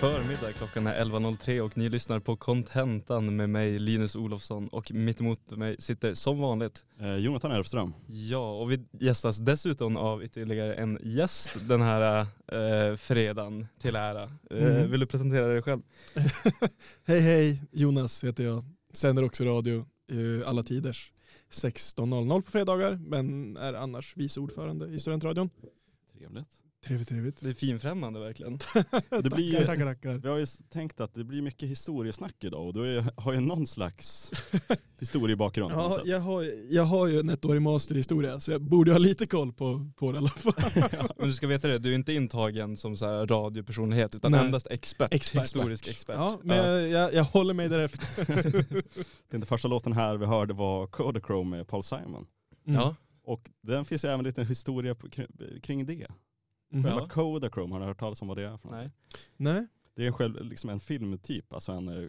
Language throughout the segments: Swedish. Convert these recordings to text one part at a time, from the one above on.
förmiddag, klockan är 11.03 och ni lyssnar på Contentan med mig Linus Olofsson och mitt emot mig sitter som vanligt Eh, Jonathan Elfström. Ja, och vi gästas dessutom av ytterligare en gäst den här eh, fredagen till ära. Eh, Mm. Vill du presentera dig själv? hej hej, Jonas heter jag. Sänder också radio eh, alla tiders. 16.00 på fredagar men är annars vice ordförande i studentradion. Trevligt. Trevligt, trevligt. Det är finfrämmande verkligen. Det blir tackar, tackar, tackar. Vi har ju tänkt att det blir mycket historiesnack idag och du är- har ju någon slags historiebakgrund. Ja, jag, har, jag har ju en ettårig master i historia så jag borde ha lite koll på, på det i alla fall. Men du ska veta det, du är inte intagen som så här radiopersonlighet utan Nej. endast expert, Expert. historisk expert. Ja, men jag, jag, jag håller mig därefter. Den första låten här vi hörde var Kodachrome med Paul Simon. Mm. Ja. Och den finns ju även en liten historia på, kring det. Mhm. Själva Ja. Kodachrome, har ni hört talas om vad det är för? Nej. Nej. Det är själv, liksom en filmtyp, alltså en, eh,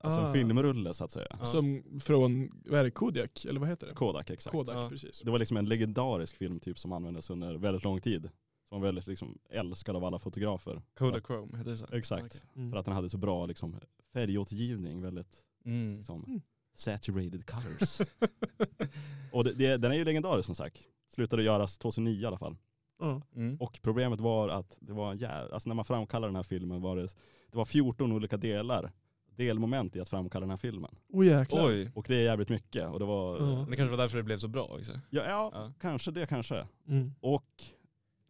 alltså Ah. en filmrulle så att säga. Ja. Som från, vad är det, Kodiak? Eller vad heter det? Kodak exakt. Kodak, Ja. precis. Det var liksom en legendarisk filmtyp som användes under väldigt lång tid. Som var väldigt liksom älskad av alla fotografer. Kodachrome, heter det så? Exakt. Okej. Mm. För att den hade så bra liksom, färgåtergivning, väldigt Mm. liksom, Mm. saturated colors. och det, det, den är ju legendarisk som sagt. Slutade göras 2009 i alla fall. Ja. Mm. Och problemet var att det var jä- alltså när man framkallade den här filmen var det, det var 14 olika delar, delmoment i att framkalla den här filmen. Oh jäklar. Oj, Och det är jävligt mycket. Och det var, Ja. det kanske var därför det blev så bra också. ja, ja, Ja. kanske det kanske. Mm. Och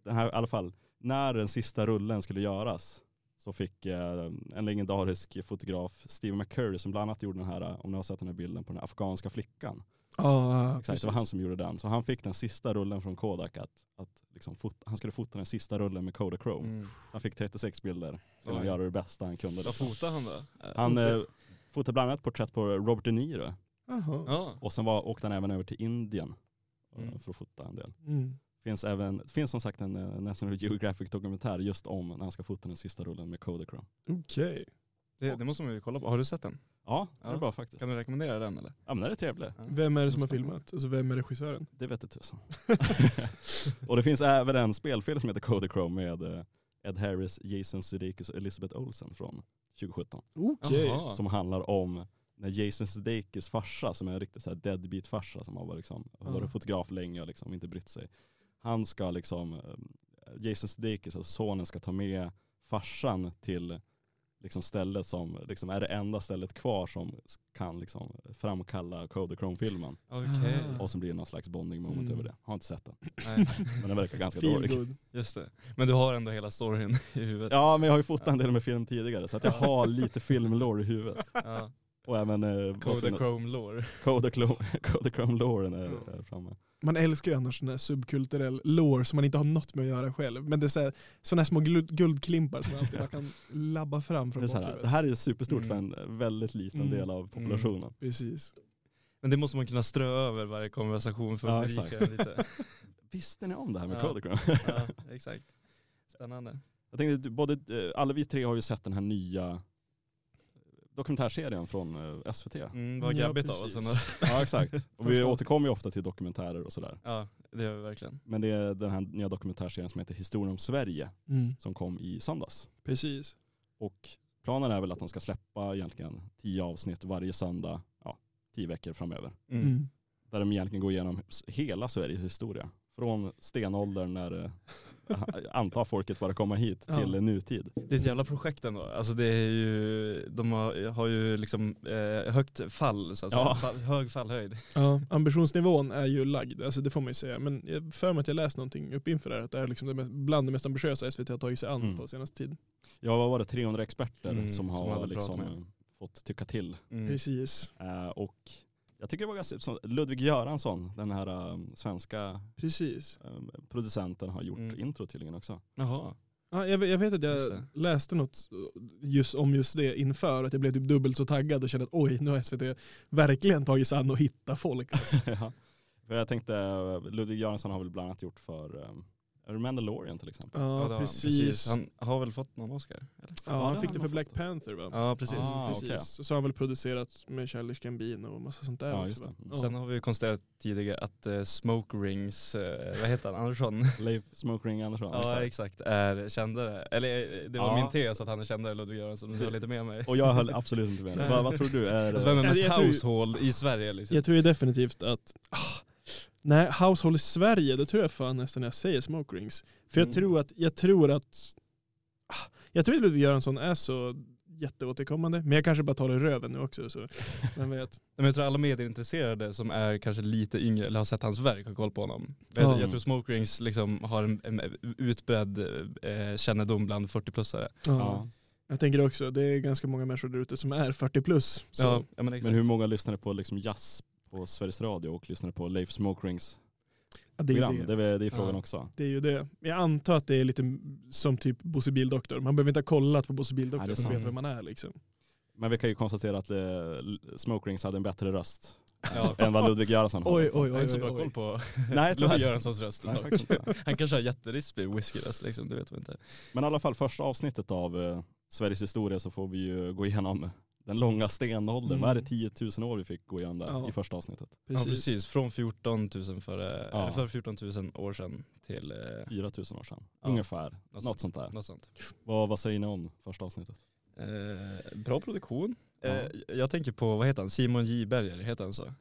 den här, i alla fall, när den sista rullen skulle göras så fick eh, en legendarisk fotograf, Steve McCurry, som bland annat gjorde den här, om ni har sett den här bilden på den afghanska flickan. Ja, Exakt, det var han som gjorde den. Så han fick den sista rullen från Kodak att, att liksom fot, han skulle fota den sista rullen med Kodachrome. Mm. Han fick 36 bilder Oj. att göra det bästa han kunde. Vad Liksom. fotade han då? Han eh, fotade bland annat ett porträtt på Robert De Niro. Jaha. Ja. Och sen var, åkte han även över till Indien eh, Mm. för att fota en del. Mm. Finns även, det finns som sagt en eh, National Geographic dokumentär just om när han ska fota den sista rullen med Kodachrome. Okej. Det, det måste man ju kolla på. Har du sett den? Ja, det är Ja. bra faktiskt. Kan du rekommendera den eller? Ja men den är trevlig. Ja. Vem är det som har filmat? Alltså vem är regissören? Det vet jag tusan. och det finns även en spelfilm som heter Kodachrome med eh, Ed Harris, Jason Sudeikis och Elizabeth Olsen från 2017. Okej. Jaha. Som handlar om när Jason Sudeikis farsa, som är en riktig så här deadbeat farsa som har varit, liksom, har varit Ja. fotograf länge och liksom inte brytt sig. Han ska liksom, eh, Jason Sudeikis, alltså sonen ska ta med farsan till liksom stället som liksom är det enda stället kvar som kan liksom framkalla Kodachrome-filmen. Okej. Ah. Och så blir det någon slags bonding moment Mm. över det. Har inte sett den. Men den verkar ganska Feel dålig. good. just det. Men du har ändå hela storyn i huvudet. Ja men jag har ju fotat en del med film tidigare så att jag har lite filmlore i huvudet. Ja. Och även eh, Kodachrome lore. Kodachrome- Kodachrome-loren är, är framme. Man älskar ju annars sån här subkulturell lore som man inte har något med att göra själv. Men det är så här, små guld, guldklimpar som man alltid bara kan labba fram Det, från här, bakhuvudet. det här är superstort Mm. för en väldigt liten Mm. del av populationen. Precis. Men det måste man kunna strö över varje konversation för Ja, att den lite. Visste ni om det här med Ja. Kodachrome? Ja, exakt. Spännande. Jag tänkte, att både, eh, alla vi tre har ju sett den här nya dokumentärserien från eh, SVT. Mm, vad Ja, grabbigt av oss ändå. Ja exakt. Och vi återkommer ju ofta till dokumentärer och sådär. Ja, det gör vi verkligen. Men det är den här nya dokumentärserien som heter Historien om Sverige Mm. som kom i söndags. Precis. Och planen är väl att de ska släppa egentligen tio avsnitt varje söndag, ja, tio veckor framöver. Mm. Mm. Där de egentligen går igenom hela Sveriges historia. Från stenåldern när antar folket bara komma hit Ja. till nutid. Det är ett jävla projekt ändå. Alltså det är ju, de har, har ju liksom eh, högt fall, så att säga. Ja. Fall, hög fallhöjd. Ja, ambitionsnivån är ju lagd, alltså det får man ju säga. Men jag för mig att jag läst någonting upp inför det här, att det är liksom det mest, bland det mest ambitiösa SVT har tagit sig an Mm. på senaste tid. Ja, vad var det, 300 experter Mm, som som har hade liksom fått tycka till. Mm. Precis. Eh, och jag tycker det var ganska, som Ludvig Göransson, den här eh, svenska Precis. eh, producenten har gjort Mm. intro tydligen också. Jaha. Ja, jag, vet- jag vet att jag läste något just om just det inför, att jag blev typ dubbelt så taggad och kände att oj, nu har SVT verkligen tagit sig an och hitta folk. Alltså. ja. För jag tänkte, eh, Ludvig Göransson har väl bland annat gjort för är det Mandalorian till exempel? Ja, har han. precis. Han har väl fått någon Oscar? Eller? Ja, Ja, han det fick det han för Black. Panther va? Ja precis. Ah, precis. Och så har han väl producerat med Childish Gambino och massa sånt där Ja, också just va? det. Ja. Sen har vi ju konstaterat tidigare att eh, Smoke Rings, eh, vad heter han, Andersson? Leif Smoke Ring Andersson. ja exakt, är kändare. Eller eh, det var Ja. min tes att han är kändare Ludvig Göransson, du var lite med mig. Och jag höll absolut inte med. Nej. vad, vad tror du? Är, Alltså, vem är mest household i Sverige liksom? Jag tror ju definitivt att, ah, nej, Household i Sverige, det tror jag fan nästan när jag säger Smoke Rings. För jag Mm. tror att, jag tror att, ah, jag tror att Ludvig Göransson är så jätteåterkommande, men jag kanske bara tar det i röven nu också så, vem vet. Men jag tror alla medieintresserade som är kanske lite yngre eller har sett hans verk har koll på honom. Ja. Jag, jag tror Smoke Rings liksom har en, en utbredd eh, kännedom bland 40-plussare. Ja. ja. Jag tänker också, det är ganska många människor där ute som är 40 plus. Så. Ja, ja, men. Men hur många lyssnade på liksom jazz på Sveriges Radio och lyssnade på Leif Smoke Rings Ja, det, är program? det. Det, är, det är frågan Ja. också. det är ju det. Jag antar att det är lite som typ Bosse Bildoktor. Man behöver inte ha kollat på Bosse Bildoktor för att veta vem man är liksom. Men vi kan ju konstatera att eh, Smoke Rings hade en bättre röst Ja. än vad Ludvig Göransson har. Oj, Jag oj, har oj. inte så oj, bra oj. koll på Nej, Ludvig. Göranssons röst. Nej. Han kanske har jätterispig whiskyröst liksom, det vet man inte. Men i alla fall första avsnittet av eh, Sveriges historia så får vi ju gå igenom den långa stenåldern. Mm. Vad är det, 10 000 år vi fick gå igenom där Ja. i första avsnittet? Ja precis, från 14 000 före, Ja. för 14 000 år sedan till eh, 4 000 år sedan, Ja. ungefär. Något Något sånt där. något sånt. Vad, vad säger ni om första avsnittet? Eh, bra produktion. Ja. Eh, jag tänker på, vad heter han, Simon J Berger, heter han så?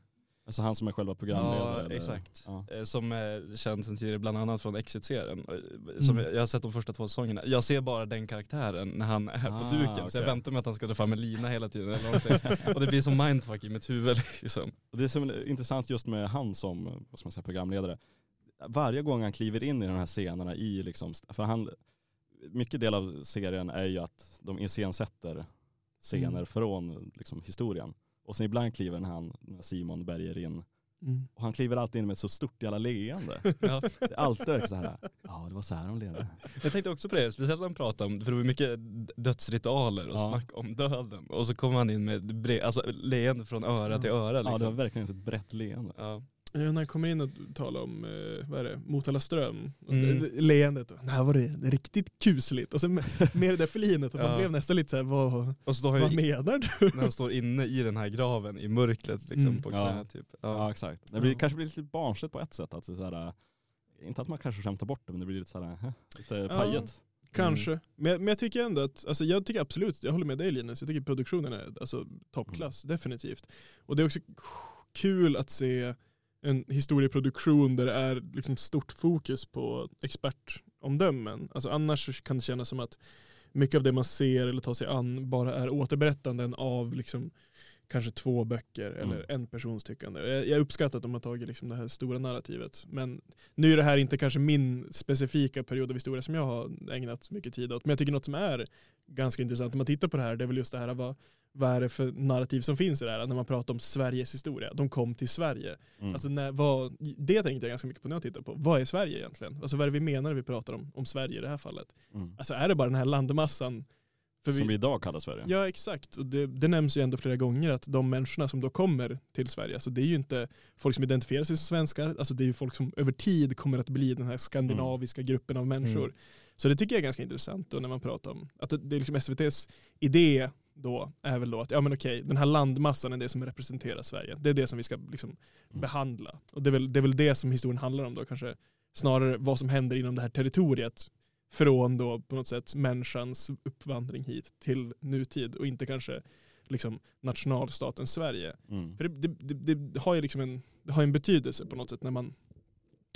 Alltså han som är själva programledare? Ja, exakt. Ja. Eh, Som är känd sedan tidigare bland annat från Exit-serien. Eh, Som Mm. Jag har sett de första två säsongerna. Jag ser bara den karaktären när han är på Ah, duken. Så okej. jag väntar mig att han ska dra fram en lina hela tiden eller någonting. Och det blir som mindfuck i mitt huvud liksom. Och Det som är intressant just med han som vad ska man säga, programledare, varje gång han kliver in i de här scenerna i liksom, för han, mycket del av serien är ju att de iscensätter scener Mm. från liksom, historien. Och sen ibland kliver han, när Simon Berger in, Mm. och han kliver alltid in med ett så stort jävla leende. Ja. Det är alltid så här, ja det var så här de levde. Jag tänkte också på det, speciellt när han pratade om, för det var mycket dödsritualer och Ja. snack om döden. Och så kom han in med bre- alltså, leende från öra till öra Ja det var liksom. verkligen ett brett leende. Ja. Ja, när han kommer in och talar om, eh, vad är det, Motala ström. Och Mm. det- det- Leendet. Det här var det, riktigt kusligt. Och sen med, med det där flinet. Och man Ja. blev nästan lite såhär, vad, Och så vad menar du? när han står inne i den här graven i mörkret liksom Mm. på Ja. knä typ. Ja, Ja. exakt. Det blir, Ja. kanske blir lite barnsligt på ett sätt. Att det är så här, inte att man kanske skämtar bort det men det blir lite, så här, eh, lite Ja. pajet. Kanske. Men, men jag tycker ändå att, alltså jag tycker absolut, jag håller med dig Linus, jag tycker produktionen är alltså, toppklass, definitivt. Och det är också kul att se en historieproduktion där det är liksom stort fokus på expertomdömen. Alltså annars kan det kännas som att mycket av det man ser eller tar sig an bara är återberättanden av liksom kanske två böcker eller Mm. en persons tyckande. Jag, jag uppskattar att de har tagit liksom det här stora narrativet. Men nu är det här inte kanske min specifika period av historia som jag har ägnat mycket tid åt. Men jag tycker något som är ganska intressant när man tittar på det här, det är väl just det här vad, vad är det för narrativ som finns i det här när man pratar om Sveriges historia. De kom till Sverige. Mm. Alltså när, vad, det tänkte jag ganska mycket på när jag tittar på. Vad är Sverige egentligen? Alltså vad är det vi menar när vi pratar om, om Sverige i det här fallet? mm. Alltså är det bara den här landmassan? För Som vi idag kallar Sverige. Ja exakt, och det, det nämns ju ändå flera gånger att de människorna som då kommer till Sverige, alltså det är ju inte folk som identifierar sig som svenskar, alltså det är ju folk som över tid kommer att bli den här skandinaviska gruppen av människor. Mm. Så det tycker jag är ganska intressant då när man pratar om, att det, det är liksom SVTs idé då är väl då att, ja men okej, den här landmassan är det som representerar Sverige. Det är det som vi ska liksom Mm. behandla. Och det är, väl, det är väl det som historien handlar om då kanske. Snarare vad som händer inom det här territoriet från då på något sätt människans uppvandring hit till nutid och inte kanske liksom nationalstaten Sverige. Mm. För det, det, det, har ju liksom en, det har en betydelse på något sätt när man,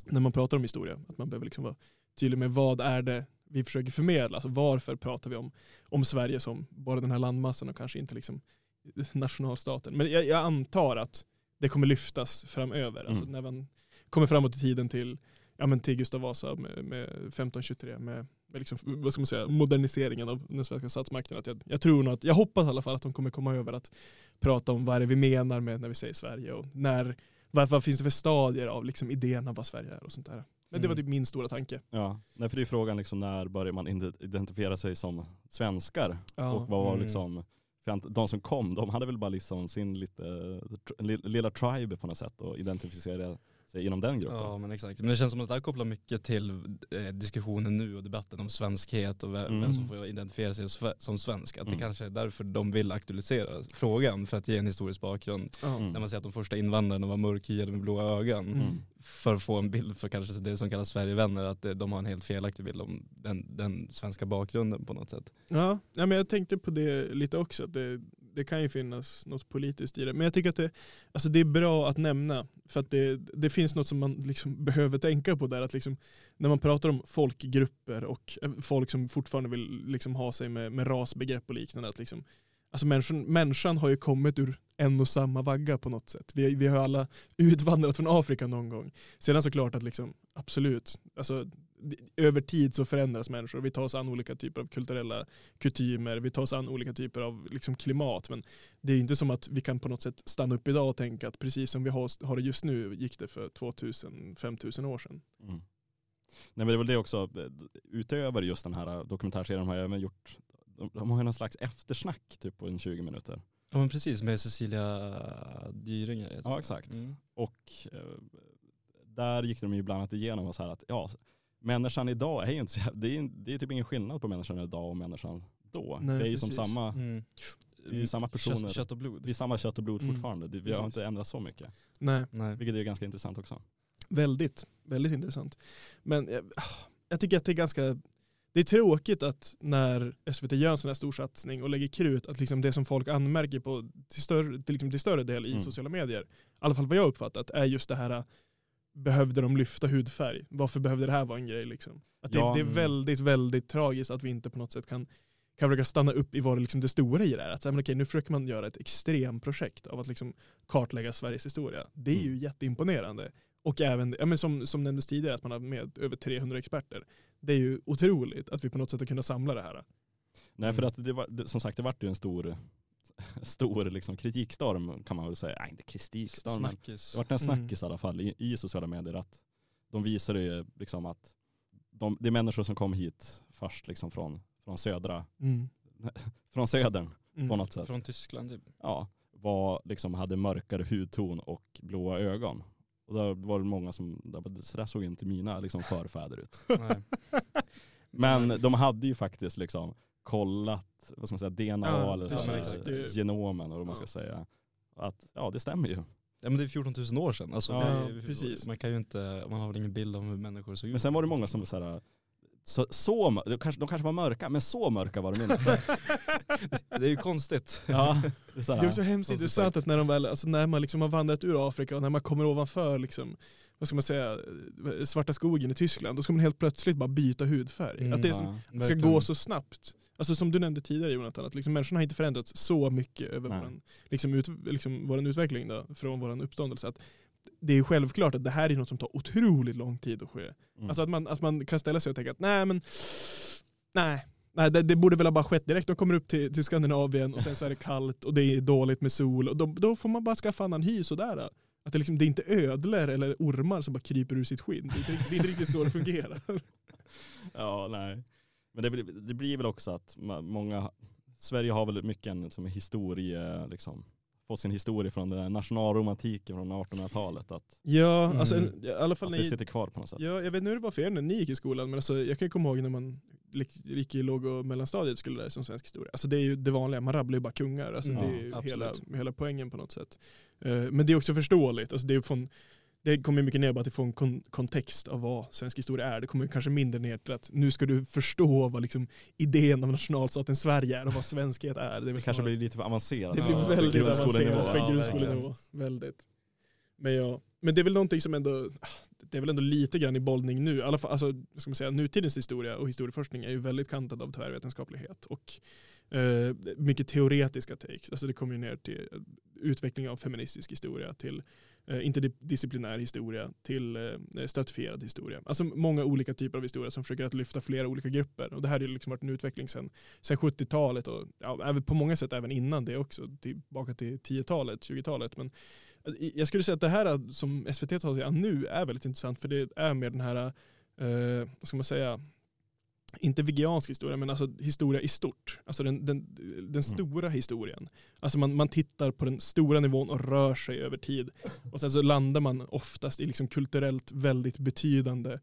när man pratar om historia. Att man behöver liksom vara tydlig med vad är det vi försöker förmedla. Alltså varför pratar vi om, om Sverige som bara den här landmassan och kanske inte liksom nationalstaten. Men jag, jag antar att det kommer lyftas framöver. Alltså Mm. när man kommer framåt i tiden till, ja, men till Gustav Vasa med, med 1523 med, med liksom, vad ska man säga, moderniseringen av den svenska statsmakten. Att jag, jag tror nog att, jag hoppas i alla fall att de kommer komma över att prata om vad är det vi menar med när vi säger Sverige och när, vad, vad finns det för stadier av liksom idén av vad Sverige är och sånt där. Men det var Mm. typ min stora tanke. Ja, Nej, för det är frågan liksom när börjar man ide- identifiera sig som svenskar? Ja. Och vad var Mm. liksom, för de som kom, de hade väl bara liksom sin lite, li- lilla tribe på något sätt och identifiera inom den gruppen. Ja men exakt. Men det känns som att det här kopplar mycket till eh, diskussionen nu och debatten om svenskhet och vem, Mm. vem som får identifiera sig som sve- som svensk. Att Mm. det kanske är därför de vill aktualisera frågan för att ge en historisk bakgrund. Mm. När man säger att de första invandrarna var mörkhyade med blåa ögon. Mm. För att få en bild för kanske det som kallas Sverigevänner, att eh, de har en helt felaktig bild om den, den svenska bakgrunden på något sätt. Ja, ja men jag tänkte på det lite också. Att det, det kan ju finnas något politiskt i det. Men jag tycker att det, alltså det är bra att nämna. För att det, det finns något som man liksom behöver tänka på där. Att liksom, när man pratar om folkgrupper och eh, folk som fortfarande vill liksom ha sig med, med rasbegrepp och liknande. Att liksom, alltså människan, människan har ju kommit ur en och samma vagga på något sätt. Vi, vi har alla utvandrat från Afrika någon gång. Sedan såklart att liksom, absolut, alltså, över tid så förändras människor. Vi tar oss an olika typer av kulturella kutymer, vi tar oss an olika typer av liksom, klimat. Men det är inte som att vi kan på något sätt stanna upp idag och tänka att precis som vi har, har det just nu gick det för 2000-5000 år sedan. Mm. Nej men det är väl det också, utöver just den här dokumentärserien har jag även gjort, de, har ju någon slags eftersnack typ på en 20 minuter. Ja men precis, med Cecilia Dyringer. Ja exakt. Mm. Och eh, där gick de ju bland annat igenom så här att ja, människan idag är ju inte så, det är, det är typ ingen skillnad på människan idag och människan då. Nej, det är ju som samma, Mm. det är samma personer. Kött, kött och blod. vi är samma kött och blod Mm. fortfarande. Vi har Precis. inte ändrat så mycket. Nej, Nej. Vilket är ganska intressant också. väldigt, väldigt intressant. Men jag, jag tycker att det är ganska det är tråkigt att när SVT gör en sån här stor satsning och lägger krut att liksom det som folk anmärker på till större, till, liksom till större del i Mm. sociala medier, i alla fall vad jag har uppfattat, är just det här behövde de lyfta hudfärg? Varför behövde det här vara en grej? Liksom? Att det, Ja, det är mm. väldigt, väldigt tragiskt att vi inte på något sätt kan, kan försöka stanna upp i vad det, liksom det stora i det är. Att säga, men okej, nu försöker man göra ett extremprojekt av att liksom kartlägga Sveriges historia. Det är ju Mm. jätteimponerande. Och även, ja, men som, som nämndes tidigare, att man har med över 300 experter. Det är ju otroligt att vi på något sätt har kunnat samla det här. Nej för Mm. att det var, som sagt det vart ju en stor, stor liksom kritikstorm kan man väl säga. Nej inte kritikstorm men det vart en Mm. snackis i alla fall i, i sociala medier att de visade ju liksom att de, det är människor som kom hit först liksom från, från södra, från södern Mm. på något sätt. Från Tyskland typ. Ja, var liksom hade mörkare hudton och blåa ögon. Och då var det många som, där så där såg inte mina liksom förfäder ut. Nej. Men de hade ju faktiskt liksom kollat, vad ska man säga, DNA Ja, eller så här. Det- genomen och vad man ska Ja. säga. Att ja, det stämmer ju. Ja men det är 14 000 år sedan. Alltså, Ja, det precis. Man kan ju inte, man har väl ingen bild om hur människor såg ut. Men sen var det många som så här, så, så de, kanske, de kanske var mörka, men så mörka var de inte. det är ju konstigt. ja, det är så Det är också hemskt intressant att när, de väl, alltså när man liksom har vandrat ur Afrika och när man kommer ovanför liksom, vad ska man säga, svarta skogen i Tyskland, då ska man helt plötsligt bara byta hudfärg. Mm. att det är som, ja. ska Verkligen. gå så snabbt. Alltså som du nämnde tidigare Jonathan, att liksom människan har inte förändrats så mycket över Nej. vår liksom ut, liksom våran utveckling då, från vår uppståndelse. Att det är självklart att det här är något som tar otroligt lång tid att ske. Mm. Alltså att man, att man kan ställa sig och tänka att nej men, nej, nej det, det borde väl ha bara skett direkt. De kommer upp till, till Skandinavien och sen så är det kallt och det är dåligt med sol och då, då får man bara skaffa annan hy sådär. Att det, liksom, det är inte ödlor eller ormar som bara kryper ur sitt skinn. Det är inte, det är inte riktigt så det fungerar. Ja, nej. Men det, blir- det blir väl också att många, Sverige har väl mycket en som är historie, liksom, fått sin historia från den där nationalromantiken från 1800-talet. Att, Ja, Mm. alltså i alla fall att när det sitter kvar på något sätt. ja, jag vet inte hur det var för er när ni gick i skolan, men alltså, jag kan komma ihåg när man gick- i låg och mellanstadiet skulle lära sig om svensk historia. Alltså det är ju det vanliga, man rabblar ju bara kungar. Alltså Mm, det är ju ja, hela, hela poängen på något sätt. Eh, Men det är också förståeligt. Alltså det, är från, det kommer mycket ner på att få en kon- kontext av vad svensk historia är. Det kommer kanske mindre ner till att nu ska du förstå vad liksom idén av nationalstaten Sverige är och vad svenskhet är. Det, är Det kanske blir lite för avancerat. det Ja, blir väldigt avancerat för Ja, grundskolenivå. Väldigt. Men, ja, men det är väl någonting som ändå, det är väl ändå lite grann i bollning nu. I alla fall, alltså, ska man säga, nutidens historia och historieforskning är ju väldigt kantad av tvärvetenskaplighet och eh, mycket teoretiska takes. Alltså det kommer ju ner till utveckling av feministisk historia, till Eh, interdisciplinär historia, till eh, stratifierad historia. Alltså många olika typer av historia som försöker att lyfta flera olika grupper. Och det här har ju liksom varit en utveckling sedan sen 70-talet och ja, på många sätt även innan det också, tillbaka till 10-talet, 20-talet. Men eh, jag skulle säga att det här som SVT tar sig an nu är väldigt intressant för det är mer den här, eh, vad ska man säga, inte vigiansk historia, men alltså historia i stort. Alltså den, den, Mm. den stora historien. Alltså man, man tittar på den stora nivån och rör sig över tid. Och sen så landar man oftast i liksom kulturellt väldigt betydande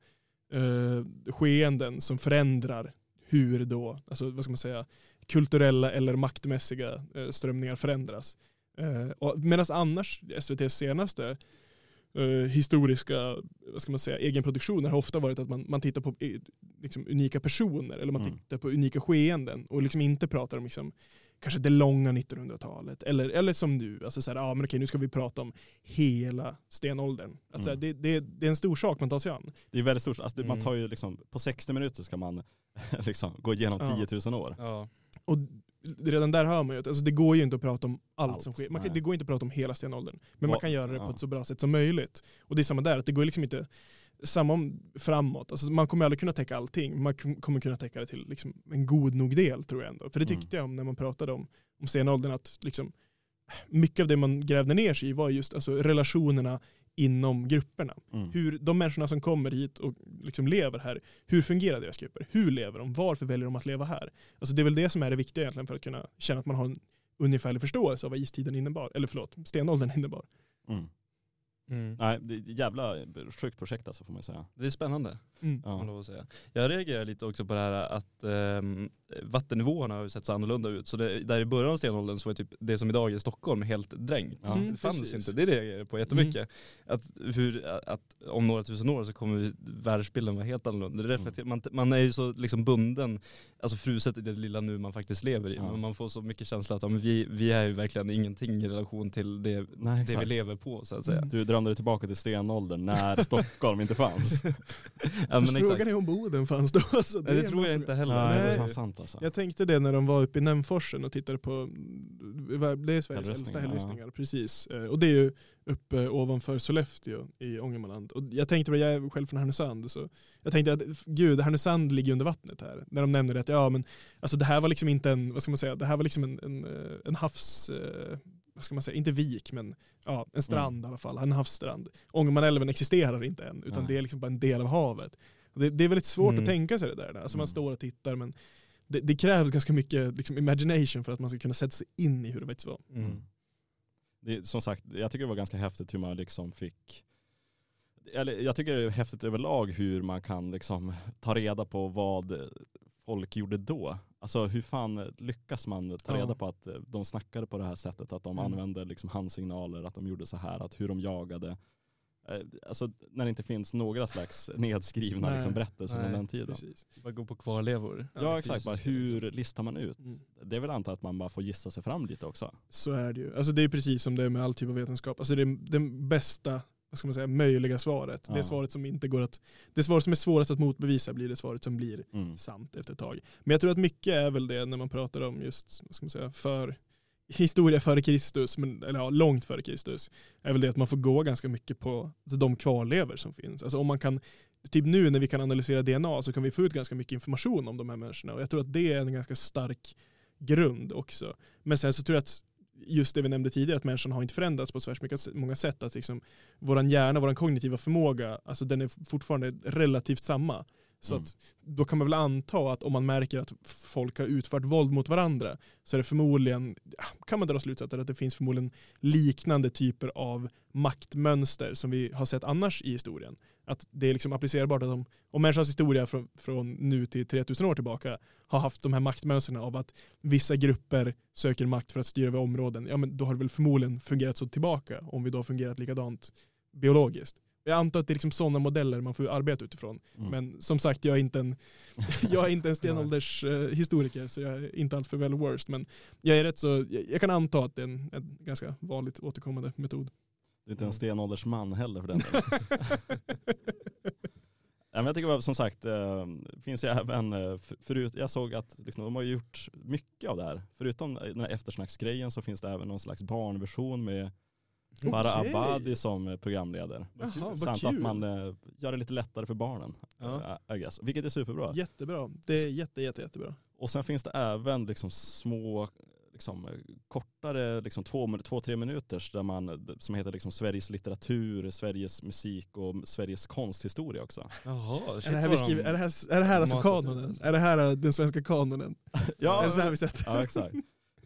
eh, skeenden som förändrar hur då, alltså vad ska man säga, kulturella eller maktmässiga eh, strömningar förändras. Eh, Medan annars, SVTs senaste eh, historiska vad ska man säga, egenproduktioner har ofta varit att man, man tittar på eh, liksom, unika personer eller man Mm. tittar på unika skeenden och liksom inte pratar om liksom, kanske det långa 1900-talet eller, eller som nu, alltså så här, ah, men okej, nu ska vi prata om hela stenåldern. Alltså, Mm. det, det, det är en stor sak man tar sig an. Det är väldigt stort, alltså, det- man Mm. tar ju liksom, på 60 minuter ska man liksom gå igenom Ja. 10 000 år. Ja. Och redan där hör man ju att alltså, det går ju inte att prata om allt, Allt, som sker. Man kan, det går inte att prata om hela stenåldern. Men man Och- kan göra det ja. på ett så bra sätt som möjligt. Och det är samma där, att det går liksom inte samma om framåt. Alltså, man kommer aldrig kunna täcka allting. Man kom- kommer kunna täcka det till liksom, en god nog del tror jag ändå. För det Mm. tyckte jag om när man pratade om, om stenåldern, att liksom, mycket av det man grävde ner sig i var just alltså, relationerna inom grupperna. Mm. Hur de människorna som kommer hit och liksom lever här, hur fungerar deras grupper? Hur lever de? Varför väljer de att leva här? Alltså det är väl det som är det viktiga egentligen för att kunna känna att man har en ungefärlig förståelse av vad istiden innebar. Eller förlåt, stenåldern innebar. Mm. Mm. Nej, det är ett jävla sjukt projekt alltså får man säga. Det är spännande. Mm. Ja. lov att säga. Jag reagerar lite också på det här att ehm, vattennivåerna har ju sett så annorlunda ut. Så det, där i början av stenåldern så var typ det som idag är Stockholm helt drängt. Ja. Mm, det fanns precis. inte, det reagerar jag på jättemycket. Att, hur, att om några tusen år så kommer världsbilden vara helt annorlunda. Det är därför Mm. att man, man är ju så liksom bunden, alltså fruset i det lilla nu man faktiskt lever i. Ja. Men man får så mycket känsla att ja, men vi, vi är ju verkligen ingenting i relation till det, Nej, det vi lever på så att säga. Mm. Du drömde tillbaka till stenåldern när Stockholm inte fanns. Ja, men exakt. frågan är om Boden fanns då. Alltså, Nej, det en tror jag inte heller. Nej, det är sant alltså. Jag tänkte det när de var uppe i Nämforsen och tittade på, det är Sveriges äldsta Hällristningar, hällristningar, precis. Eh, Och det är ju uppe ovanför Sollefteå i Ångermanland. Och jag tänkte, jag är själv från Härnösand, så jag tänkte att gud, Härnösand ligger under vattnet här. När de nämnde det, att ja men alltså det här var liksom inte en, vad ska man säga, det här var liksom en, en, eh, en havs, eh, vad ska man säga, inte vik men ja, en strand i alla fall, en havsstrand. Ångermanälven existerar inte än, utan Nej. det är liksom bara en del av havet. Det, det är väldigt svårt Mm. att tänka sig det där. Alltså man Mm. står och tittar men det, det krävs ganska mycket liksom, imagination för att man ska kunna sätta sig in i hur det faktiskt var. Mm. Det, är- som sagt, jag tycker det var ganska häftigt hur man liksom fick eller jag tycker det är häftigt överlag hur man kan liksom ta reda på vad folk gjorde då. Alltså hur fan lyckas man ta Ja. reda på att eh, de snackade på det här sättet, att de Mm. använde liksom handsignaler, att de gjorde så här, att hur de jagade. Eh, Alltså när det inte finns några slags nedskrivna Nej. liksom, berättelser Nej, från den tiden. Precis. Bara gå på kvarlevor. Ja, exakt, bara hur listar man ut? Mm. Det är väl antar att man bara får gissa sig fram lite också. Så är det ju. Alltså det är precis som det är med all typ av vetenskap. Alltså det den bästa vad ska man säga, möjliga svaret. Det Ja. svaret som inte går att, det svaret som är svårast att motbevisa blir det svaret som blir Mm. sant efter ett tag. Men jag tror att mycket är väl det när man pratar om just, vad ska man säga, för historia före Kristus, men, eller ja, långt före Kristus, är väl det att man får gå ganska mycket på alltså, de kvarlever som finns. Alltså om man kan, typ nu när vi kan analysera DNA så kan vi få ut ganska mycket information om de här människorna och jag tror att det är en ganska stark grund också. Men sen så tror jag att just det vi nämnde tidigare, att människan har inte förändrats på så mycket- många sätt. Att liksom, våran hjärna, vår kognitiva förmåga, alltså den är fortfarande relativt samma. Så Mm. att då kan man väl anta att om man märker att folk har utfört våld mot varandra så är det förmodligen, kan man dra slutsatser att det finns förmodligen liknande typer av maktmönster som vi har sett annars i historien. Att det är liksom applicerbart att om, om människans historia från, från nu till 3000 år tillbaka har haft de här maktmönstren av att vissa grupper söker makt för att styra över områden, ja men då har det väl förmodligen fungerat så tillbaka om vi då har fungerat likadant biologiskt. Jag antar att det är liksom sådana modeller man får arbeta utifrån. Mm. Men som sagt, jag är inte en, jag är inte en stenålders eh, historiker så jag är inte allt för väl worst. Men jag är rätt så, jag, kan anta att det är en, en ganska vanligt återkommande metod. Du är inte en stenåldersman heller för den delen. Jag tycker som sagt, eh, finns ju även, eh, förut, jag såg att liksom, de har gjort mycket av det här. Förutom den här eftersnacksgrejen så finns det även någon slags barnversion med Farah Okej. Abadi som programledare. Jaha, Samt kul. att man eh, gör det lite lättare för barnen. Ja. eh, I guess. Vilket är superbra. Jättebra. Det är jätte, jätte, jättebra. Och sen finns det även liksom små liksom, eh, kortare, liksom två, två, tre minuters där man, som heter liksom Sveriges litteratur, Sveriges musik och Sveriges konsthistoria också. Jaha, Är det här, vi skriver, är det här, är det här alltså kanonen? Är det här den svenska kanonen? Ja, är det så här vi sätter? ja exakt.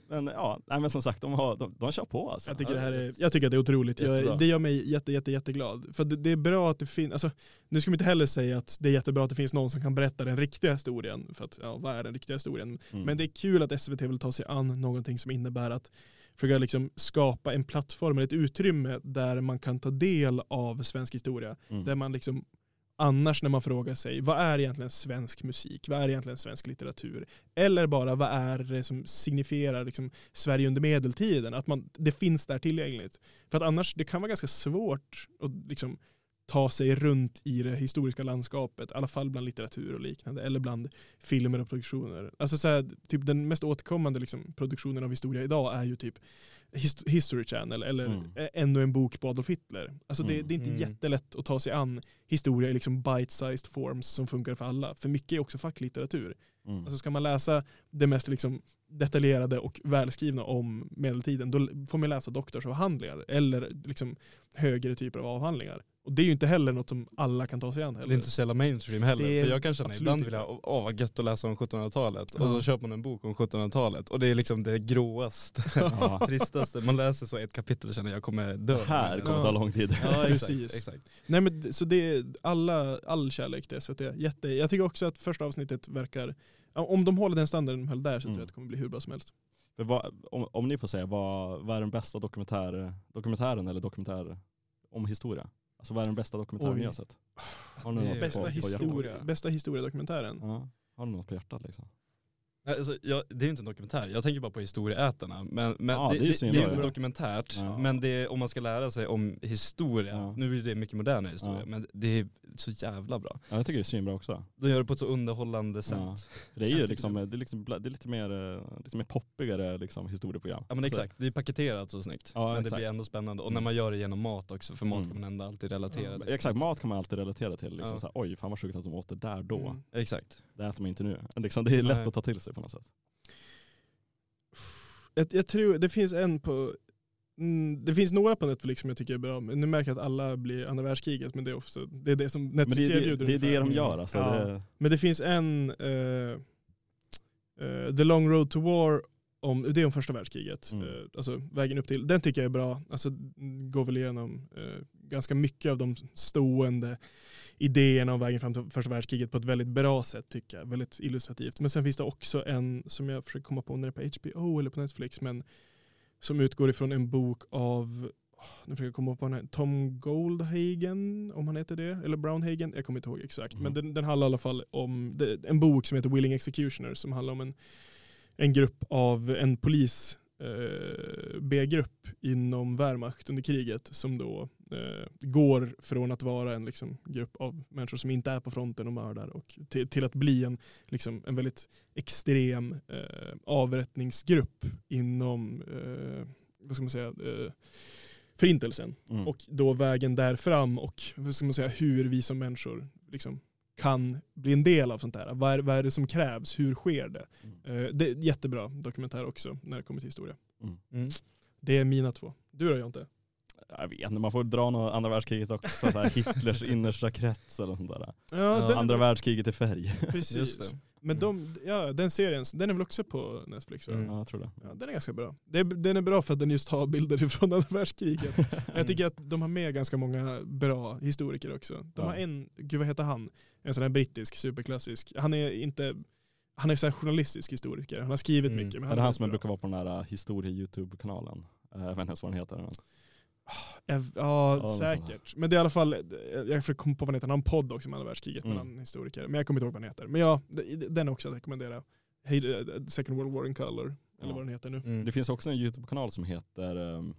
Men ja, nej, men som sagt, de, har, de, de kör på alltså. Jag tycker, det här är, jag tycker att det är otroligt. Jag, det gör mig jätte, jätte, jätteglad. För det, det är bra att det finns, alltså, nu ska man inte heller säga att det är jättebra att det finns någon som kan berätta den riktiga historien. För att, ja, vad är den riktiga historien? Mm. Men det är kul att SVT vill ta sig an någonting som innebär att försöka liksom skapa en plattform, eller ett utrymme där man kan ta del av svensk historia. Mm. Där man liksom annars när man frågar sig vad är egentligen svensk musik? Vad är egentligen svensk litteratur? Eller bara vad är det som signifierar liksom Sverige under medeltiden? Att man, det finns där tillgängligt. För att annars, det kan vara ganska svårt att liksom ta sig runt i det historiska landskapet, i alla fall bland litteratur och liknande, eller bland filmer och produktioner. Alltså så här, typ den mest återkommande liksom, produktionen av historia idag är ju typ Hist- History Channel eller Mm. ännu en bok på Adolf Hitler. Alltså det, Mm. det är inte Mm. jättelätt att ta sig an historia i liksom bite-sized forms som funkar för alla. För mycket är också facklitteratur. Mm. Alltså ska man läsa det mest liksom detaljerade och välskrivna om medeltiden, då får man läsa doktorsavhandlingar eller liksom högre typer av avhandlingar. Och det är ju inte heller något som alla kan ta sig an Det heller. är inte så jävla mainstream heller. Det är För jag kan känna ibland vill jag, åh vad gött att läsa om 1700-talet. Och Ja. så köper man en bok om 1700-talet och det är liksom det gråaste, Ja. tristaste. Man läser så ett kapitel och känner jag kommer dö. Det här kommer Ja. ta lång tid. Ja exakt, Precis. exakt. Nej men så det är alla, all kärlek till SVT. Jätte, jag tycker också att första avsnittet verkar, om de håller den standarden de höll där så tror Mm. jag att det kommer bli hur bra som helst. Vad, om, om ni får säga, vad, vad är den bästa dokumentär, dokumentären eller dokumentär om historia? Alltså vad är den bästa dokumentären Oj. ni har sett? Har ni något Bästa, på, på hjärtat? historia, bästa historiedokumentären. Ja. Har ni något på hjärtat liksom? Alltså, jag, det är ju inte en dokumentär, jag tänker bara på historieätarna. Men, men Ja, det, det är det, så det är ju inte dokumentärt, Ja. men det är, om man ska lära sig om historia, Ja. nu blir det mycket modernare historia, men det är så jävla bra. Ja, jag tycker det är svinbra också. De gör det på ett så underhållande sätt. Det är ju liksom, det är liksom, det är lite mer, eh, lite mer poppigare liksom, historieprogram. Ja men Så- exakt, det är paketerat så snyggt. Men det exakt. blir ändå spännande. Och Mm. när man gör det genom mat också, för mat Mm. kan man ändå alltid relatera till. Exakt, mat kan man alltid relatera till. Liksom, så här, Oj, fan vad sjukt att de åt det där då. Mm. Exakt. Det äter man inte nu. Liksom, det är lätt Nej. att ta till sig på något sätt. Jag, jag tror, det finns en på Mm, det finns några på Netflix som jag tycker är bra, men nu märker jag att alla blir andra världskriget, men det är, också, det, är det som Netflix det, det, erbjuder. det är det de gör alltså. Ja. Det, Men det finns en, eh, eh, The Long Road to War, om, det är om första världskriget. Mm. Eh, alltså vägen upp till. Den tycker jag är bra. Alltså mm, går väl igenom eh, ganska mycket av de stående idéerna om vägen fram till första världskriget på ett väldigt bra sätt tycker jag. Väldigt illustrativt. Men sen finns det också en som jag försöker komma på om den är på HBO eller på Netflix, men som utgår ifrån en bok av nu försöker jag komma på den här, Tom Goldhagen, om han heter det, eller Brownhagen, jag kommer inte ihåg exakt. Mhm. Men den, den handlar i alla fall om det, en bok som heter Willing Executioner som handlar om en, en grupp av en polis eh, B-grupp inom Wehrmacht under kriget som då eh, går från att vara en liksom, grupp av människor som inte är på fronten och mördar och till, till att bli en, liksom, en väldigt extrem eh, avrättningsgrupp inom eh, vad ska man säga, eh, förintelsen. mm. Och då vägen där fram och vad ska man säga, hur vi som människor liksom kan bli en del av sånt där. Vad är, vad är det som krävs? Hur sker det? Mm. Eh, det är jättebra dokumentär också när det kommer till historia. Mm. Det är mina två. Du då Jonte? Jag vet inte, man får dra något andra världskriget också. Så här, Hitlers innersta krets eller sånt där. Ja, den, Andra världskriget i färg. precis. Just det. Men de, ja, den serien, den är väl också på Netflix? Mm. Ja, jag tror det. Ja, den är ganska bra. Det är, den är bra för att den just har bilder ifrån andra världskriget. Jag tycker att de har med ganska många bra historiker också. De Ja. har en, gud vad heter han? En sån här brittisk, superklassisk. Han är inte, han är så här journalistisk historiker. Han har skrivit Mm. mycket. Men är det han som brukar vara på den där uh, historie-youtube-kanalen? Uh, jag vet inte ens vad den heter. Men. Ja, Ja, säkert. Men det är i alla fall, jag försöker komma på vad han heter, han har en podd också om andra världskriget Mm. mellan historiker. Men jag kommer inte ihåg vad han heter. Men ja, den är också att rekommendera. Hey, Second World War in Color, eller Ja. vad den heter nu. Mm. Det finns också en YouTube-kanal som heter, um,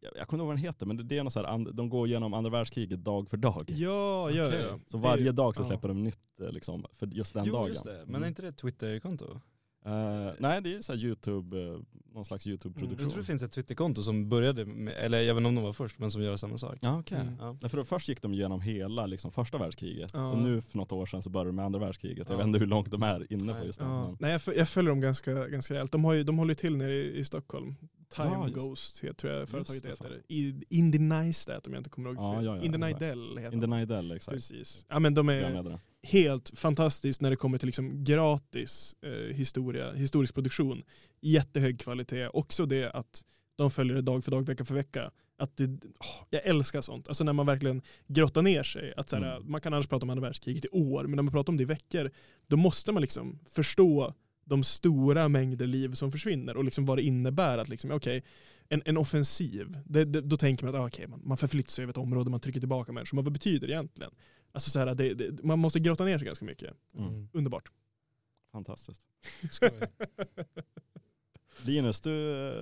jag, kommer inte ihåg vad den heter, men det, är något så här, de går igenom andra världskriget dag för dag. Ja, ja, Okej. ja. Så Det- varje dag så ja. släpper de nytt eh, liksom, för just den jo dagen. just det, men Mm. är inte det ett Twitter-konto? Eh, nej det är så här YouTube, eh, någon slags Jag YouTube-produktion. tror det finns ett Twitterkonto som började med, eller jag vet inte om de var först, men som gör samma sak. Ja okej. Mm. Ja. Nej, för då först gick de igenom hela liksom, första världskriget Ja. och nu för något år sedan så började de med andra världskriget. Jag Ja. vet inte hur långt de är inne på just det. Ja. Men, Nej, jag, jag följer dem ganska, ganska rejält. De, har ju, de håller ju till nere i, i Stockholm. Time Ja, Ghost heter, tror jag Just företaget det, heter. I, Indie Neistat om jag inte kommer ihåg Ja, fel. ja, ja, Indie. Nidell heter In the de. Nidell exakt. Precis. Ja, men de Jag är. Helt fantastiskt när det kommer till liksom gratis eh, historia, historisk produktion. Jättehög kvalitet. Också det att de följer det dag för dag, vecka för vecka. Att det, åh, jag älskar sånt. Alltså när man verkligen grottar ner sig. Att så här, Mm. Man kan annars prata om andra världskriget i år, men när man pratar om det i veckor, då måste man liksom förstå de stora mängder liv som försvinner och liksom vad det innebär att liksom, okej, en, en offensiv, det, det, då tänker man att ah, okej, man, man förflyttar sig över ett område, man trycker tillbaka människor, men vad betyder det egentligen? Alltså så här, det, det, man måste grotta ner sig ganska mycket. Mm. Underbart. Fantastiskt. Linus, du,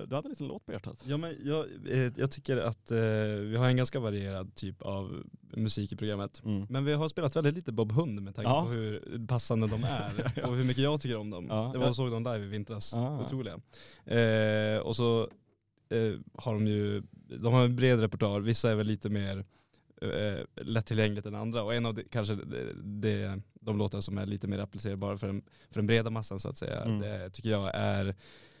du hade en liten låt på hjärtat. Ja, men jag, eh, jag tycker att eh, vi har en ganska varierad typ av musik i programmet. Mm. Men vi har spelat väldigt lite Bob Hund med tanke Ja. på hur passande de är och hur mycket jag tycker om dem. Ja. Det var och såg dem live i vintras, Ah. otroliga. Eh, och så eh, har de ju, de har en bred repertoar, vissa är väl lite mer eh, lättillgängligt än andra och en av de, kanske det, de låtar som är lite mer applicerbara för den, för den breda massan så att säga, Mm. det tycker jag är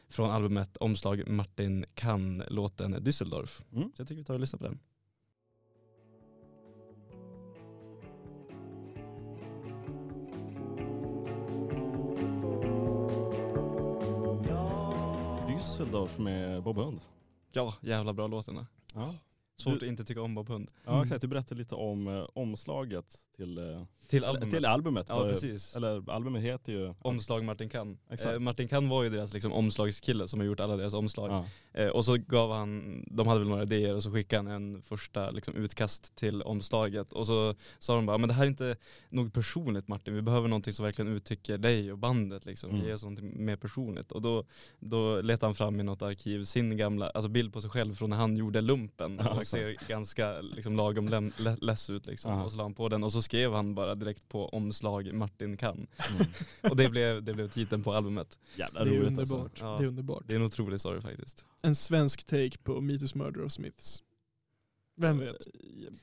från albumet omslag Martin Kann låten Düsseldorf. Mm. Så jag tycker vi tar och lyssnar på den. Düsseldorf med Bob Hund. Ja, jävla bra låtarna. Ja. Svårt Du- att inte tycka om Bob Hund. Ja exakt, du berättade lite om eh, omslaget till, eh, Till albumet. till albumet. Ja, precis. Eller albumet heter ju... Omslag Martin. Exakt. Eh, Martin Kann var ju deras liksom, omslagskille som har gjort alla deras omslag. Ja. Eh, och så gav han, de hade väl några idéer och så skickade han en första liksom, utkast till omslaget. Och så sa de bara, men det här är inte nog personligt Martin, vi behöver någonting som verkligen uttrycker dig och bandet. Liksom. Mm. Ge oss någonting mer personligt. Och då, då letade han fram i något arkiv sin gamla, alltså bild på sig själv från när han gjorde lumpen. Ja. Ser ganska liksom, lagom lem, less ut liksom. Och så la han på den och så skrev han bara direkt på omslag Martin Kann. Mm. Och det blev, det blev titeln på albumet. Jävla Det är roligt underbart. alltså. Ja. Det är underbart. Det är en otrolig story faktiskt. En svensk take på Meet Murder of Smiths. Vem vet?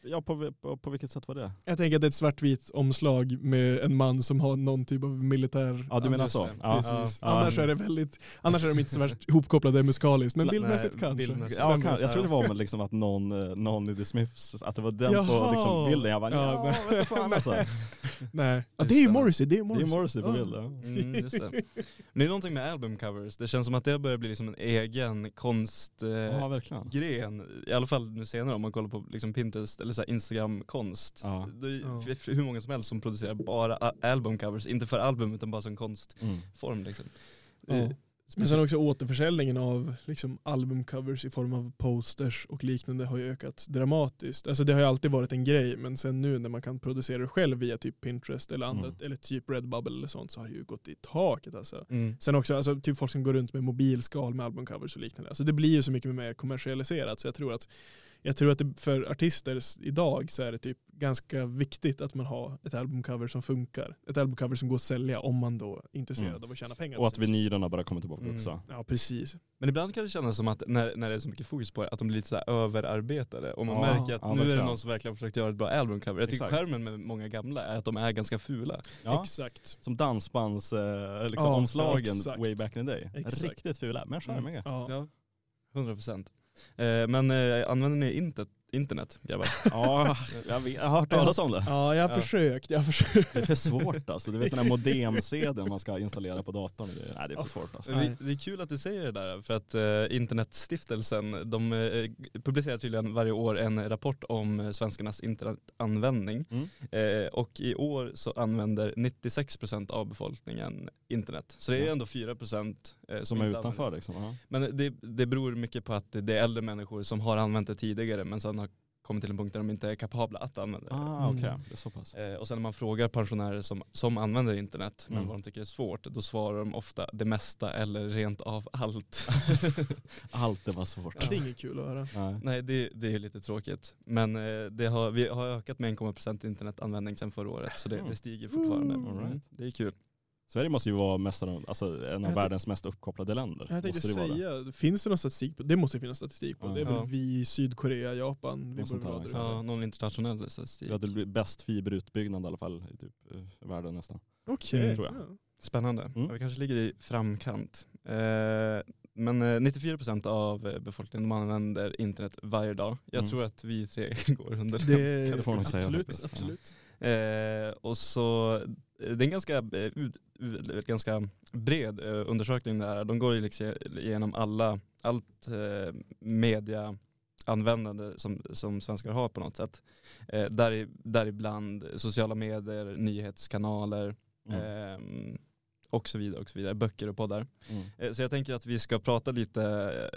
Ja, på, på, på vilket sätt var det? Jag tänker att det är ett svartvitt omslag med en man som har någon typ av militär... Ja du menar så? Ja. Precis. Ja. Annars är det väldigt, annars är de inte så värst ihopkopplade musikaliskt, men Nej, bildmässigt kanske. bildmässigt. Ja, kan, jag tror det var med liksom att någon, eh, någon i The Smiths, att det var den på Jaha. liksom bilden. Jag bara, Ja, ja, fan alltså. Nej. Ja, det är ju det. Morrissey, det är ju Det är Morrissey. Morrissey på Ja. bild. Ja. Mm, just det. Men det är någonting med albumcovers, det känns som att det börjar bli liksom en egen konstgren. ja, Eh, verkligen. gren. I alla fall nu senare om man kollar på liksom Pinterest eller så Instagram-konst. Ja. Det är hur många som helst som producerar bara albumcovers, inte för album utan bara som konstform Mm. liksom. Ja. Eh, Men sen också återförsäljningen av liksom albumcovers i form av posters och liknande har ju ökat dramatiskt. Alltså det har ju alltid varit en grej men sen nu när man kan producera det själv via typ Pinterest eller annat Mm. eller typ Redbubble eller sånt så har det ju gått i taket alltså. Mm. Sen också alltså, typ folk som går runt med mobilskal med albumcovers och liknande. Alltså det blir ju så mycket mer kommersialiserat så jag tror att jag tror att det, för artister idag så är det typ ganska viktigt att man har ett albumcover som funkar. Ett albumcover som går att sälja om man då är intresserad Mm. av att tjäna pengar. Och att vinylerna bara kommer tillbaka Mm. också. Ja precis. Men ibland kan det kännas som att när, när det är så mycket fokus på det, att de blir lite så här överarbetade. Och man Ja, märker att ja, nu är det någon som verkligen försökt göra ett bra albumcover. Jag tycker Exakt. skärmen med många gamla är att de är ganska fula. Ja. Exakt. Som dansbands eh, liksom Ja, omslagen exakt. way back in the day. Exakt. Riktigt fula, men charmiga. Ja. Ja, 100 procent. Eh, Eh, men eh, använder ni intet internet grabbar? Ja, jag, vet, jag har hört talas om det. ja, jag har Ja. försökt. Jag har försökt. Det är för svårt alltså. Du vet den här modem-sedeln man ska installera på datorn. Det, nej, det är för svårt alltså. Vi, det är kul att du säger det där för att eh, Internetstiftelsen de eh, publicerar tydligen varje år en rapport om eh, svenskarnas internetanvändning. Mm. Eh, och i år så använder 96% av befolkningen internet. Så det är Ja. ändå 4% eh, som, är utanför liksom. Men det, det beror mycket på att det är äldre människor som har använt det tidigare men sen har kommit till en punkt där de inte är kapabla att använda det. Ah, okej. Mm. Det är så pass. Eh, och sen när man frågar pensionärer som, som använder internet men Mm. vad de tycker är svårt, då svarar de ofta det mesta eller rent av allt. Allt det var svårt. Ja, det är inget kul att höra. Nej. Nej det, det är lite tråkigt. Men eh, det har, vi har ökat med 1,1% internetanvändning sedan förra året så det, det stiger fortfarande. Mm. All right. Det är kul. Sverige måste ju vara de, alltså, en av världens mest uppkopplade länder. Jag tänkte måste det vara det? säga, finns det någon statistik på det? måste det finnas statistik på. Ja. Det är väl Ja. vi, Sydkorea, Japan. Vi sånt borde här. Ja, någon internationell statistik. Vi hade blivit bäst fiberutbyggnad i alla fall i typ, eh, världen nästan. Okej. Mm, tror jag. Ja. Spännande. Mm. Ja, vi kanske ligger i framkant. Eh, men eh, 94% av eh, befolkningen de använder internet varje dag. Jag Mm. tror att vi tre går under Det, Det får man säga absolut, absolut. Eh, och så, eh, det är en ganska, eh, ganska bred eh, undersökning det här. De går liksom igenom alla, allt eh, mediaanvändande som, som svenskar har på något sätt. Eh, där, däribland sociala medier, nyhetskanaler Mm. Och så vidare och så vidare, böcker och poddar. Mm. Eh, Så jag tänker att vi ska prata lite,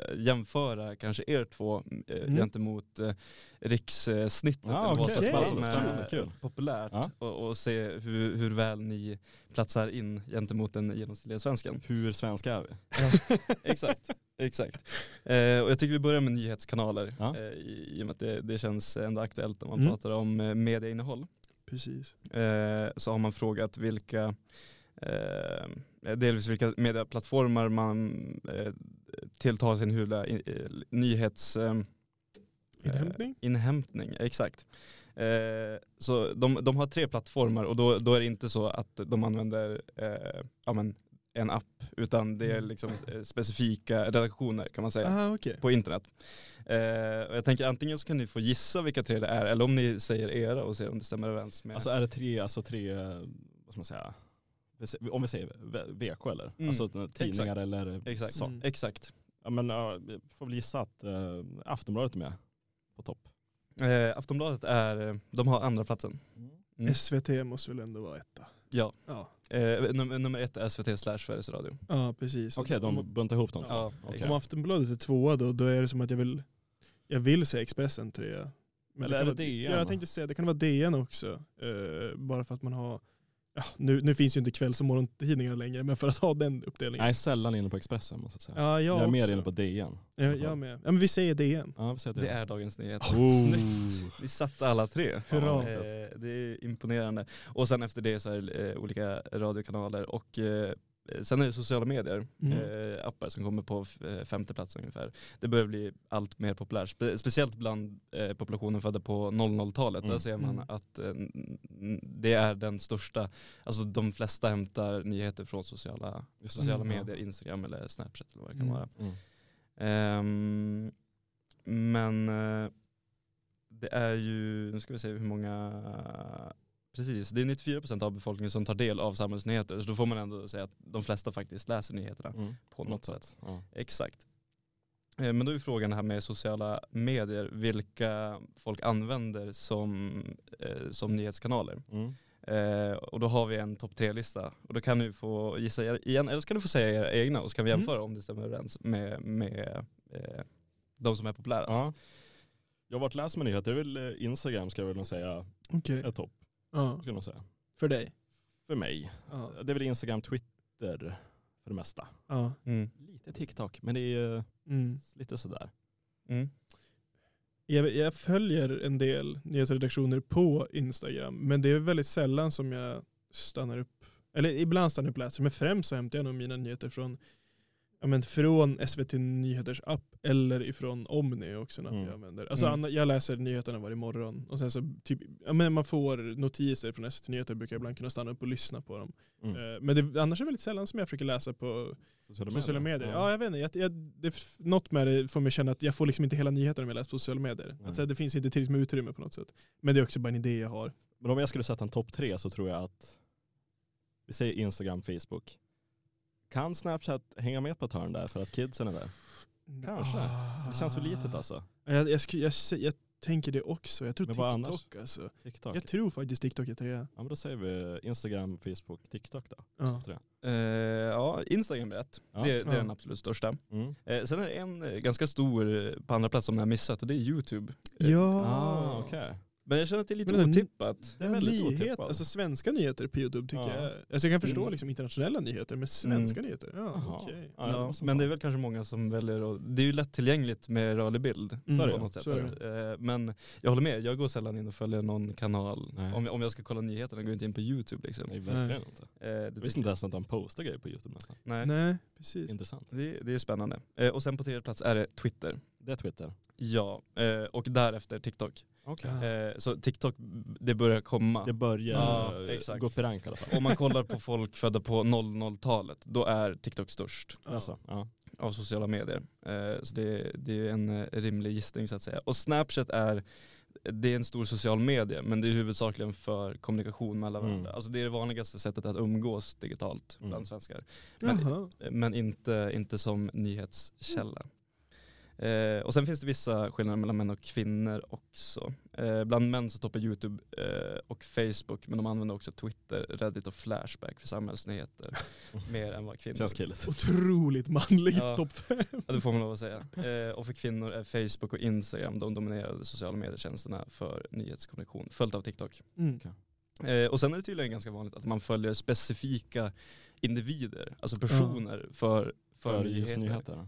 eh, jämföra kanske er två eh, Mm. gentemot eh, rikssnittet, Ah, eller vad som- som är kul. populärt Ja. och, och se hur, hur väl ni platsar in gentemot den genomsnittliga svensken. Hur svenska är vi? exakt, exakt. Eh, och jag tycker vi börjar med nyhetskanaler Ja. eh, i, i och med att det, det känns ändå aktuellt när man Mm. pratar om eh, medieinnehåll. Precis. Eh, så har man frågat vilka eh, delvis vilka medieplattformar man eh, tilltar sin huvud eh, nyhets eh, Inhämtning? Eh, inhämtning, exakt. Eh, så de, de har tre plattformar och då, då är det inte så att de använder eh, ja, men en app utan det är Mm. liksom specifika redaktioner kan man säga Aha, okej. på internet. Eh, och jag tänker antingen så kan ni få gissa vilka tre det är eller om ni säger era och ser om det stämmer överens med Alltså är det tre, alltså tre, vad ska man säga, om vi säger VK eller? Mm, Alltså tidningar exakt. eller Exakt, så. Mm. exakt. Ja men ja, vi får väl gissa att eh, Aftonbladet är med på topp. Eh, Aftonbladet är, eh, de har andra platsen. Mm. SVT måste väl ändå vara etta? Ja, Ja, eh, nummer, nummer ett är SVT slash Sveriges Radio. ja precis. Okej, Om- de buntar ihop dem. Ja, Okej. Om Aftonbladet är tvåa då, då är det som att jag vill, jag vill säga Expressen trea. Men Eller kan är det vara- DN? Ja, jag tänkte säga det kan vara DN också. Eh, bara för att man har, ja, nu, nu finns ju inte kvälls och morgontidningarna längre, men för att ha den uppdelningen. Jag är sällan inne på Expressen måste jag säga. Ja, jag, jag är mer inne på DN. Ja, jag med. Ja, men vi säger DN. Ja, vi säger Det är Dagens Nyheter. Oh. Vi satte alla tre. Hurra. Eh, det är imponerande. Och sen efter det så är det eh, olika radiokanaler och eh, sen är det sociala medier, Mm. eh, appar som kommer på eh, femte plats ungefär. Det börjar bli allt mer populärt, Spe speciellt bland eh, populationen födda på 00-talet. Mm. Där ser man Mm. att eh, det är den största, alltså de flesta hämtar nyheter från sociala, sociala Mm. medier, Instagram eller Snapchat eller vad det kan Mm. vara. Ehm, men eh, det är ju, nu ska vi se hur många, precis, det är 94% av befolkningen som tar del av samhällsnyheter. Så då får man ändå säga att de flesta faktiskt läser nyheterna Mm. på något sätt. Ja. Exakt. Eh, Men då är frågan här med sociala medier, vilka folk använder som, eh, som nyhetskanaler. Mm. Eh, och då har vi en topp tre-lista. Och då kan du få gissa igen, eller så kan du få säga era egna och så kan vi Mm. jämföra om det stämmer överens med, med eh, de som är populärast. Ja. Jag har varit läst med nyheter, det är väl eh, Instagram ska jag väl säga Okej. är topp. Ja, Ska jag nog säga. för dig. För mig. Ja. Det är väl Instagram, Twitter för det mesta. Ja. Mm. Lite TikTok, men det är Mm. lite sådär. Mm. Jag, jag följer en del nyhetsredaktioner på Instagram, men det är väldigt sällan som jag stannar upp, eller ibland stannar jag upp och läser, men främst så hämtar jag nog mina nyheter från, ja, men från SVT Nyheters app eller ifrån Omni också. När Mm. jag, använder. Alltså, Mm. jag läser nyheterna varje morgon och sen så typ, ja, men man får notiser från SVT Nyheter, brukar jag ibland kunna stanna upp och lyssna på dem. Mm. Eh, Men det, annars är det väldigt sällan som jag försöker läsa på Sociala sociala medier. Ja, jag vet inte. Jag, jag, det, något med det får mig känna att jag får liksom inte hela nyheterna om jag läser på sociala medier. Alltså, det finns inte tillräckligt med utrymme på något sätt. Men det är också bara en idé jag har. Men om jag skulle sätta en topp tre så tror jag att, vi säger Instagram, Facebook. Kan Snapchat hänga med på ett hörn där för att kidsen är där? Kanske. Det känns för litet alltså. Jag, jag, jag, jag tänker det också. Jag tror Men TikTok alltså. TikTok. Jag tror faktiskt TikTok är trea. Ja men då säger vi Instagram, Facebook, TikTok då. Ja. Eh, ja, Instagram är rätt. Ja. Det, det är Ja. den absolut största. Mm. Eh, sen är det en eh, ganska stor eh, på andra plats som jag har missat och det är YouTube. Eh, Ja. Ah, okej. Men jag känner att det är lite Men otippat. Det är väldigt Nyhet, otippat. alltså svenska nyheter på Youtube tycker Ja. jag. Alltså jag kan förstå Mm. liksom internationella nyheter, men svenska nyheter, ja okej. Ja, Ja, men det är väl kanske många som väljer att, det är ju lättillgängligt med rörlig bild Mm. På det, något sätt. Eh, Men jag håller med, jag går sällan in och följer någon kanal. Nej. Om jag, om jag ska kolla nyheterna går jag inte in på YouTube liksom. Nej, verkligen Nej. inte. Eh, det Jag visste inte ens att de postar grejer på Youtube nästan. Nej, Nej, precis. Intressant. det, det är spännande. Eh, Och sen på tredje plats är det Twitter. Det är Twitter. Ja, eh, och därefter TikTok. Okej. Ja. Eh, Så TikTok, det börjar komma. Det börjar Ja, eh, exakt. gå upp i rank i alla fall. Om man kollar på folk födda på 00-talet, då är TikTok störst Ja. Alltså, ja. av sociala medier. Eh, Så det, det är en eh, rimlig gissning så att säga. Och Snapchat är, det är en stor social medie, men det är huvudsakligen för kommunikation mellan Mm. varandra. Alltså det är det vanligaste sättet att umgås digitalt Mm. bland svenskar. Men, men inte, inte som nyhetskälla. Eh, och sen finns det vissa skillnader mellan män och kvinnor också. Eh, bland män så toppar YouTube eh, och Facebook, men de använder också Twitter, Reddit och Flashback för samhällsnyheter. mer än vad kvinnor Känns killigt. Otroligt manlig Ja. topp fem. Ja, det får man lov att säga. Eh, och för kvinnor är Facebook och Instagram de dominerade sociala medietjänsterna för nyhetskommunikation, följt av TikTok. Mm. Eh, och sen är det tydligen ganska vanligt att man följer specifika individer, alltså personer för, för, För nyheter. just nyheter.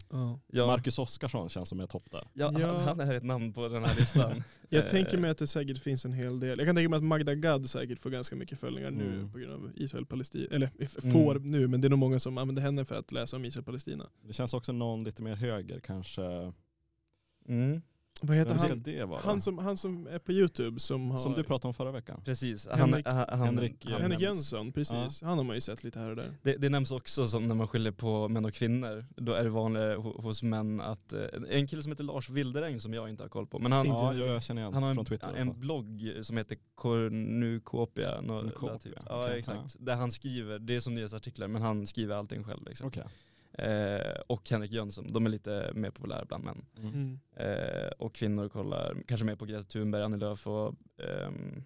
Ja. Marcus Oskarsson känns som är topp där. ja, Ja. Han, han är ett namn på den här listan. Jag Eh, tänker mig att det säkert finns en hel del. Jag kan tänka mig att Magda Gad säkert får ganska mycket följningar nu Mm. på grund av Israel-Palestina. Eller Mm. får nu, men det är nog många som använder henne för att läsa om Israel-Palestina. Det känns också någon lite mer höger kanske. Mm, Vad heter Vem ska han? det vara? Han som, han som är på Youtube som har... som du pratade om förra veckan. precis. Henrik- han, han, Henrik- han Henrik nämns. Jönsson, precis. Han har man ju sett lite här och där. Det, det nämns också som när man skiljer på män och kvinnor. Då är det vanligare ho- hos män att, eh, en kille som heter Lars Wilderäng som jag inte har koll på, men han, Ja, jag. jag känner igen han har från en, Twitter. en blogg som heter Cornucopia. Cornucopia, där typ. Ja okej, exakt. Där han skriver, det är som nyhetsartiklar men han skriver allting själv liksom. Okej. Eh, och Henrik Jönsson, de är lite mer populära bland män. Mm. Mm. Eh, och kvinnor kollar kanske mer på Greta Thunberg, Annie Lööf och ehm,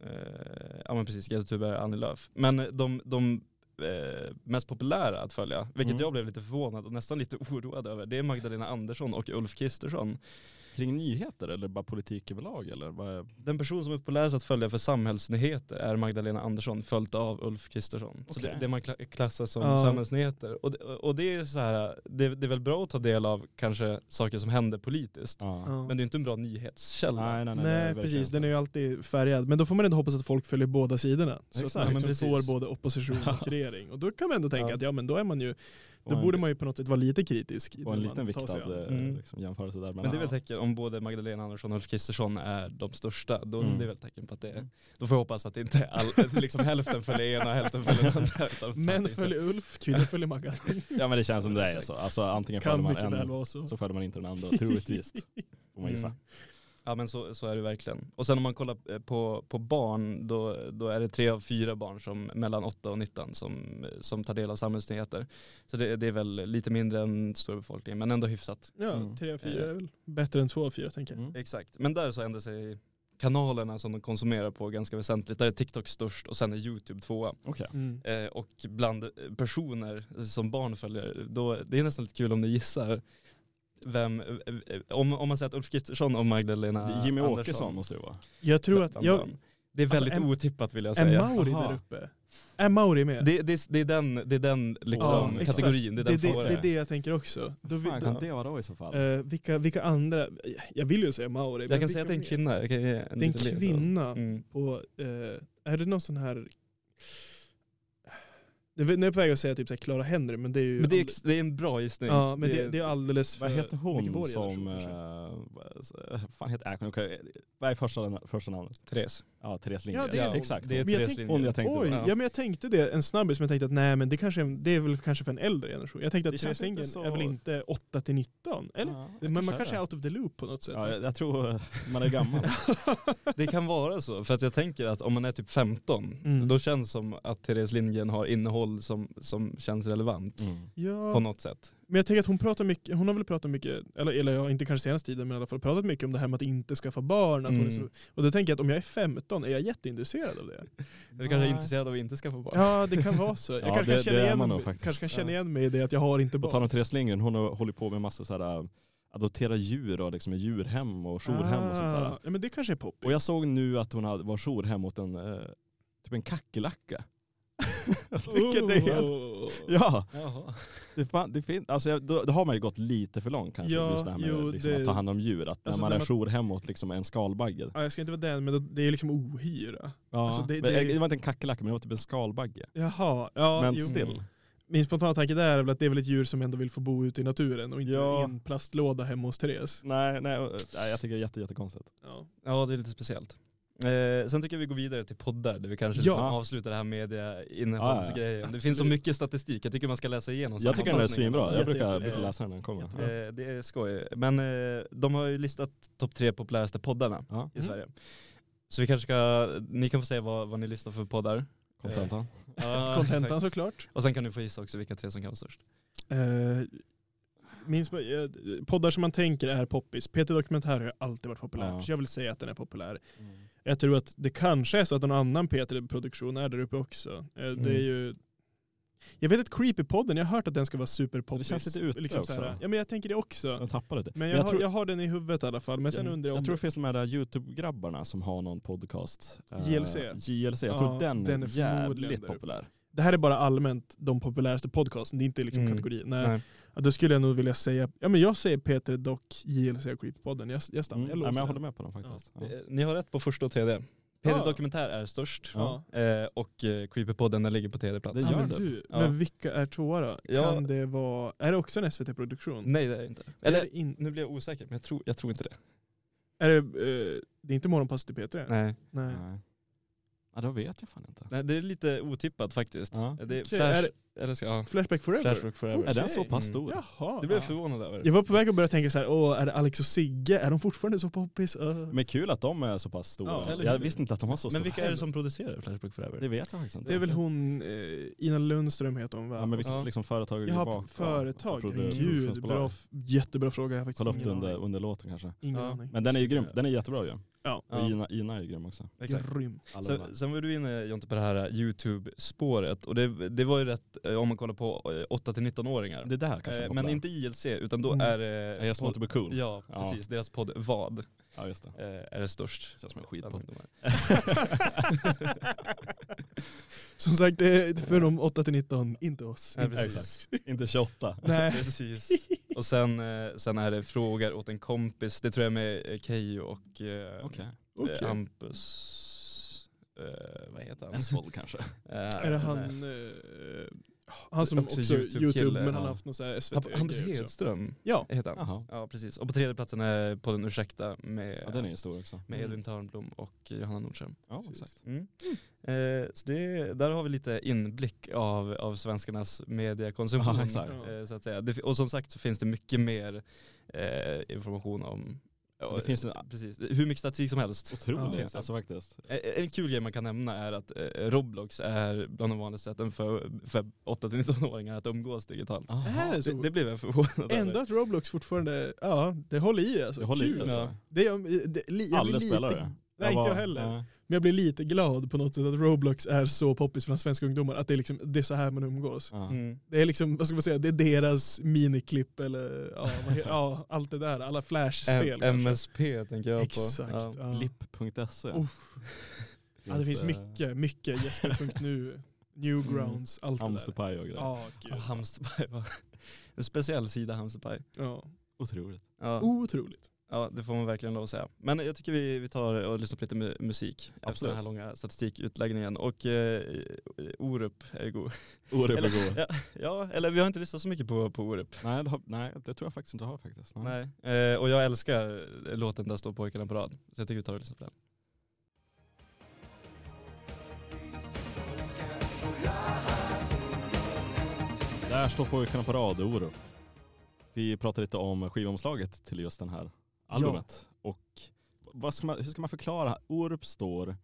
eh, ja men precis, Greta Thunberg och Annie Lööf. Men de, de eh, mest populära att följa, vilket Mm. jag blev lite förvånad och nästan lite oroad över, det är Magdalena Andersson och Ulf Kristersson. Kring nyheter eller bara politik överlag eller? Vad är... Den person som är populärast att följa för samhällsnyheter är Magdalena Andersson, följt av Ulf Kristersson. Så Okej. det, det man kla- klassar som Ja. samhällsnyheter. Och det, och det är så här, det, det är väl bra att ta del av kanske saker som händer politiskt. Ja. Men det är inte en bra nyhetskälla. Nej, nej, nej. Nej, precis, så. den är ju alltid färgad. Men då får man ändå hoppas att folk följer båda sidorna. Så Exakt. att man liksom får både opposition och regering. Och då kan man ändå tänka Ja. att ja men då är man ju, då en- borde man ju på något sätt vara lite kritisk. Och en liten viktad eh, Mm. liksom, jämförelse där. Men det är väl tecken, om både Magdalena Andersson och Ulf Kristersson är de största, då Mm. det är väl tecken på att det är, Mm. då får jag hoppas att det inte all, liksom hälften följer ena och hälften följer den andra. Män följer Ulf, kvinnor följer Maggan. Ja men det känns som det är så. Alltså antingen kan följer man en så. så följer man inte den andra troligtvis. Får man gissa. Mm. Ja men så, så är det verkligen. Och sen om man kollar eh, på, på barn, då, då är det tre av fyra barn som mellan 8 och 19 som, som tar del av samhällsnyheter. Så det, det är väl lite mindre än stora befolkningen, men ändå hyfsat. Ja, Mm. tre av fyra är väl bättre än två av fyra tänker jag. Mm. Exakt. Men där så ändrar sig kanalerna som de konsumerar på ganska väsentligt. Där är TikTok störst och sen är YouTube tvåa. Okej. Mm. Eh, och bland eh, personer som barn följer, då, det är nästan lite kul om ni gissar vem, eh, eh, om, om man säger att Ulf Kristersson och Magdalena Det är Jimmy Andersson. Åkesson måste det vara. Jag tror att, jag. Det är Alltså, väldigt är- otippat vill jag är säga. Mauri Aha. där uppe? Är Mauri med? Det, det, det är den, det är den liksom, Ja, kategorin, det är det, den det, fåran. det är det jag tänker också. Då, fan då, kan det vara då i så fall? eh, vilka, vilka andra, jag vill ju säga Mauri. Jag kan säga att det är en kvinna. Det är en kvinna Mm. på, eh, är det någon sån här det, nu är jag på väg att säga typ så här Clara Henry men det är ju Men det är, alldeles- det är en bra gissning. Ja men det, det är alldeles för Vad heter hon som, generation, kanske. eh, vad fan heter, äh, okej, vad är första, första namnet? Therese. Ja, Therese Lindgren. Ja, det är ja, hon. exakt. Det är hon. Men Therese tänkte- Lindgren. Hon jag tänkte Oj, på. ja. men jag tänkte det, en snabbis, men jag tänkte att nej men det, kanske, det är väl kanske för en äldre generation. Jag tänkte att Therese Lindgren så- är väl inte 8 till 19? Eller? Ja, men man kanske är out of the loop på något sätt. Ja, jag, jag tror man är gammal. Det kan vara så, för att jag tänker att om man är typ 15, Mm. då känns det som att Therese Lindgren har innehåll som, som känns relevant Mm. Ja, på något sätt. men jag tänker att hon pratar mycket, hon har väl pratat mycket, eller, eller ja, inte kanske senaste tiden men i alla fall pratat mycket om det här med att inte skaffa barn. Att hon är Mm. så, och då tänker jag att om jag är 15 är jag jätteintresserad av det. Du kanske är intresserad av att inte skaffa barn? Ja det kan vara så. Jag Ja, kanske, det- kan känna igen, nog kanske kan känna igen mig i det att jag har inte På tal barn. om Therese Lindgren, hon har hållit på med massa så här, adoptera djur och liksom djurhem och jourhem och sånt där. Ah, Ja men det kanske är poppis. Och jag såg nu att hon var jourhem åt en, eh, typ en kackerlacka. Jag tycker det är helt... Oh. Ja, Jaha. det, fan, det finns, alltså, då, då har man ju gått lite för långt kanske, Ja, just det här med jo, liksom, det- att ta hand om djur. Att Alltså, när man är man- jourhem åt liksom en skalbagge. Ja, jag ska inte vara den, men det är liksom ohyra. Ja, Alltså, det- men, det- det, var inte en kackerlacka men det var typ en skalbagge. Jaha, ja men jo. still. Min spontana tanke där är väl att det är väl ett djur som ändå vill få bo ute i naturen och inte Ja. i en plastlåda hemma hos Therese. Nej, nej, nej, jag tycker det är jätte, jättekonstigt. Ja. Ja det är lite speciellt. Eh, sen tycker jag vi går vidare till poddar där vi kanske Ja. liksom avslutar det här mediainnehållsgrejen. Ja, Det finns så mycket statistik, jag tycker man ska läsa igenom Jag tycker den är svinbra, jag brukar, jätte- brukar läsa den när den kommer. Eh, det är skoj. Men eh, de har ju listat topp tre populäraste poddarna Ja. i Sverige. Så vi kanske ska, ni kan få säga vad, vad ni lyssnar för poddar. Kontentan. Ja, Kontentan såklart. Och sen kan ni få gissa också vilka tre som kan vara störst. Min sp- eh, poddar som man tänker är poppis. Peter Dokumentär har alltid varit populär. Ja. Så jag vill säga att den är populär. Jag tror att det kanske är så att någon annan Peter-produktion är där uppe också. Eh, Mm. Det är ju... Jag vet att Creepy-podden, jag har hört att den ska vara superpoppis. Det känns lite ute liksom också. Ja men jag tänker det också. Jag tappade det. Men jag, har, tror, jag har den i huvudet i alla fall. Men sen jag, undrar jag om... jag tror det finns de här YouTube-grabbarna som har någon podcast. Eh, JLC. JLC, jag Ja, tror den, den är jävligt populär. Det här är bara allmänt de populäraste podcasten, det är inte liksom Mm. kategori. Nej. Nej. Ja, då skulle jag nog vilja säga, ja men jag säger Peter Dock, JLC och Creepy-podden. Jag, jag stannar, Mm. jag Ja, men låser jag håller med på den faktiskt. Ja. Eh, Ni har rätt på första och tredje. Peter Ja. Dokumentär är störst. Ja. Eh, och eh, Creepypodden den ligger på tredje plats. Det Ja, gör men, det. du, Ja. men vilka är tvåa då? Ja. Kan det vara, är det också en SVT-produktion? Nej det är det inte. Eller Eller in, nu blir jag osäker men jag tror, jag tror inte det. är det, eh, det är inte Morgonpasset till P3? Nej. Nej. Nej. Ja, då vet jag fan inte. Nej det är lite otippat faktiskt. Ja. Det är Okej, Flash, är eller ska, ja, Flashback Forever? Flashback Forever. Okej. Är den så pass Mm. stor? Jaha. Det blev jag Ja. förvånad över. Jag var på väg att börja tänka så här, åh är det Alex och Sigge? Är de fortfarande så poppis? Uh. Men kul att de är så pass stora. Ja, jag hur? visste inte att de var så stora. Men vilka är det som producerar Flashback Forever? Det vet jag faktiskt inte. Det är väl hon, eh, Ina Lundström heter hon va? Ja men vilket Ja. liksom företag ligger bakom? företag. Alltså, produ- Gud, bra, jättebra fråga. Jag har faktiskt Kolla upp det under, under låten kanske. Ingen Ja. aning. Men den är ju grym, den är jättebra ju. Ja. Och. Ina, Ina är ju grym också. Exakt. Grym. Sen, sen var du inne Jonte på det här YouTube-spåret och det, det var ju rätt eh, om man kollar på eh, 8-19-åringar. Det där kanske är Eh. Men inte ILC utan då Mm. är det... Jag just want to be cool. Ja, Ja. precis. Deras podd Vad Ja just det. eh, är det störst. Känns som en skitpodd. Som sagt, det är för de 8-19, inte oss. Ja, Inte. Inte 28. Nej. Precis. Och sen, eh, sen är det frågor åt en kompis. Det tror jag med eh, Keyyo och eh. Okej. eh, Hampus. Eh, vad heter han? Esvold kanske. Eh, Är det han, nej. Han som Också också, YouTube, YouTube-kille, men han har haft någon sån här SVT också. Hedström Ja. heter han. Jaha. Ja precis. Och på tredje platsen är podden Ursäkta med, Ja den är stor också. med Mm. Edvin Törnblom och Johanna Nordström. Ja exakt. Mm. Eh, så det, där har vi lite inblick av, av svenskarnas mediekonsumtion. Ja, eh, så att säga. Det, och som sagt så finns det mycket mer eh, information om ja, Det finns en- precis, hur mycket statistik som helst. Otroligt Ja. alltså faktiskt. Eh, En kul grej man kan nämna är att eh, Roblox är bland de vanligaste sätten för, för 8-19-åringar att umgås digitalt. Är det så? Det, det blev jag förvånad Ändå att Roblox fortfarande, ja det håller i alltså. Det håller i Kul. alltså. Ja. Det, är- det, li, jag blir Alla lite, spelar Nej inte var- jag heller. nej. Men jag blir lite glad på något sätt att Roblox är så poppis bland svenska ungdomar. Att det är, liksom, det är så här man umgås. Mm. Det är liksom, vad ska man säga, det är deras miniklipp eller ja, ja allt det där. Alla flashspel. M-. MSP tänker jag på. Exakt. Ja. Ja. Blipp.se. Ja, det finns eh, mycket, mycket. Jesper.nu, Newgrounds, allt det där. Hamsterpaj och grejer. Ja. Och Hamsterpaj var en speciell sida Hamsterpaj. Ja. Otroligt. Ja. Otroligt. Ja, det får man verkligen lov att säga. Men jag tycker vi, vi tar och lyssnar på lite mu- musik efter Absolut. den här långa statistikutläggningen. Och eh, Orup är god. Orup är Eller- god. Ja, ja, eller vi har inte lyssnat så mycket på, på Orup. Nej, det har, nej, det tror jag faktiskt inte har faktiskt. Nej. Nej. Eh, och jag älskar låten Där står pojkarna på rad. Så jag tycker vi tar och lyssnar på den. Där står pojkarna på rad, Orup. Vi pratade lite om skivomslaget till just den här albumet. Och vad ska man, hur ska man förklara? Orup står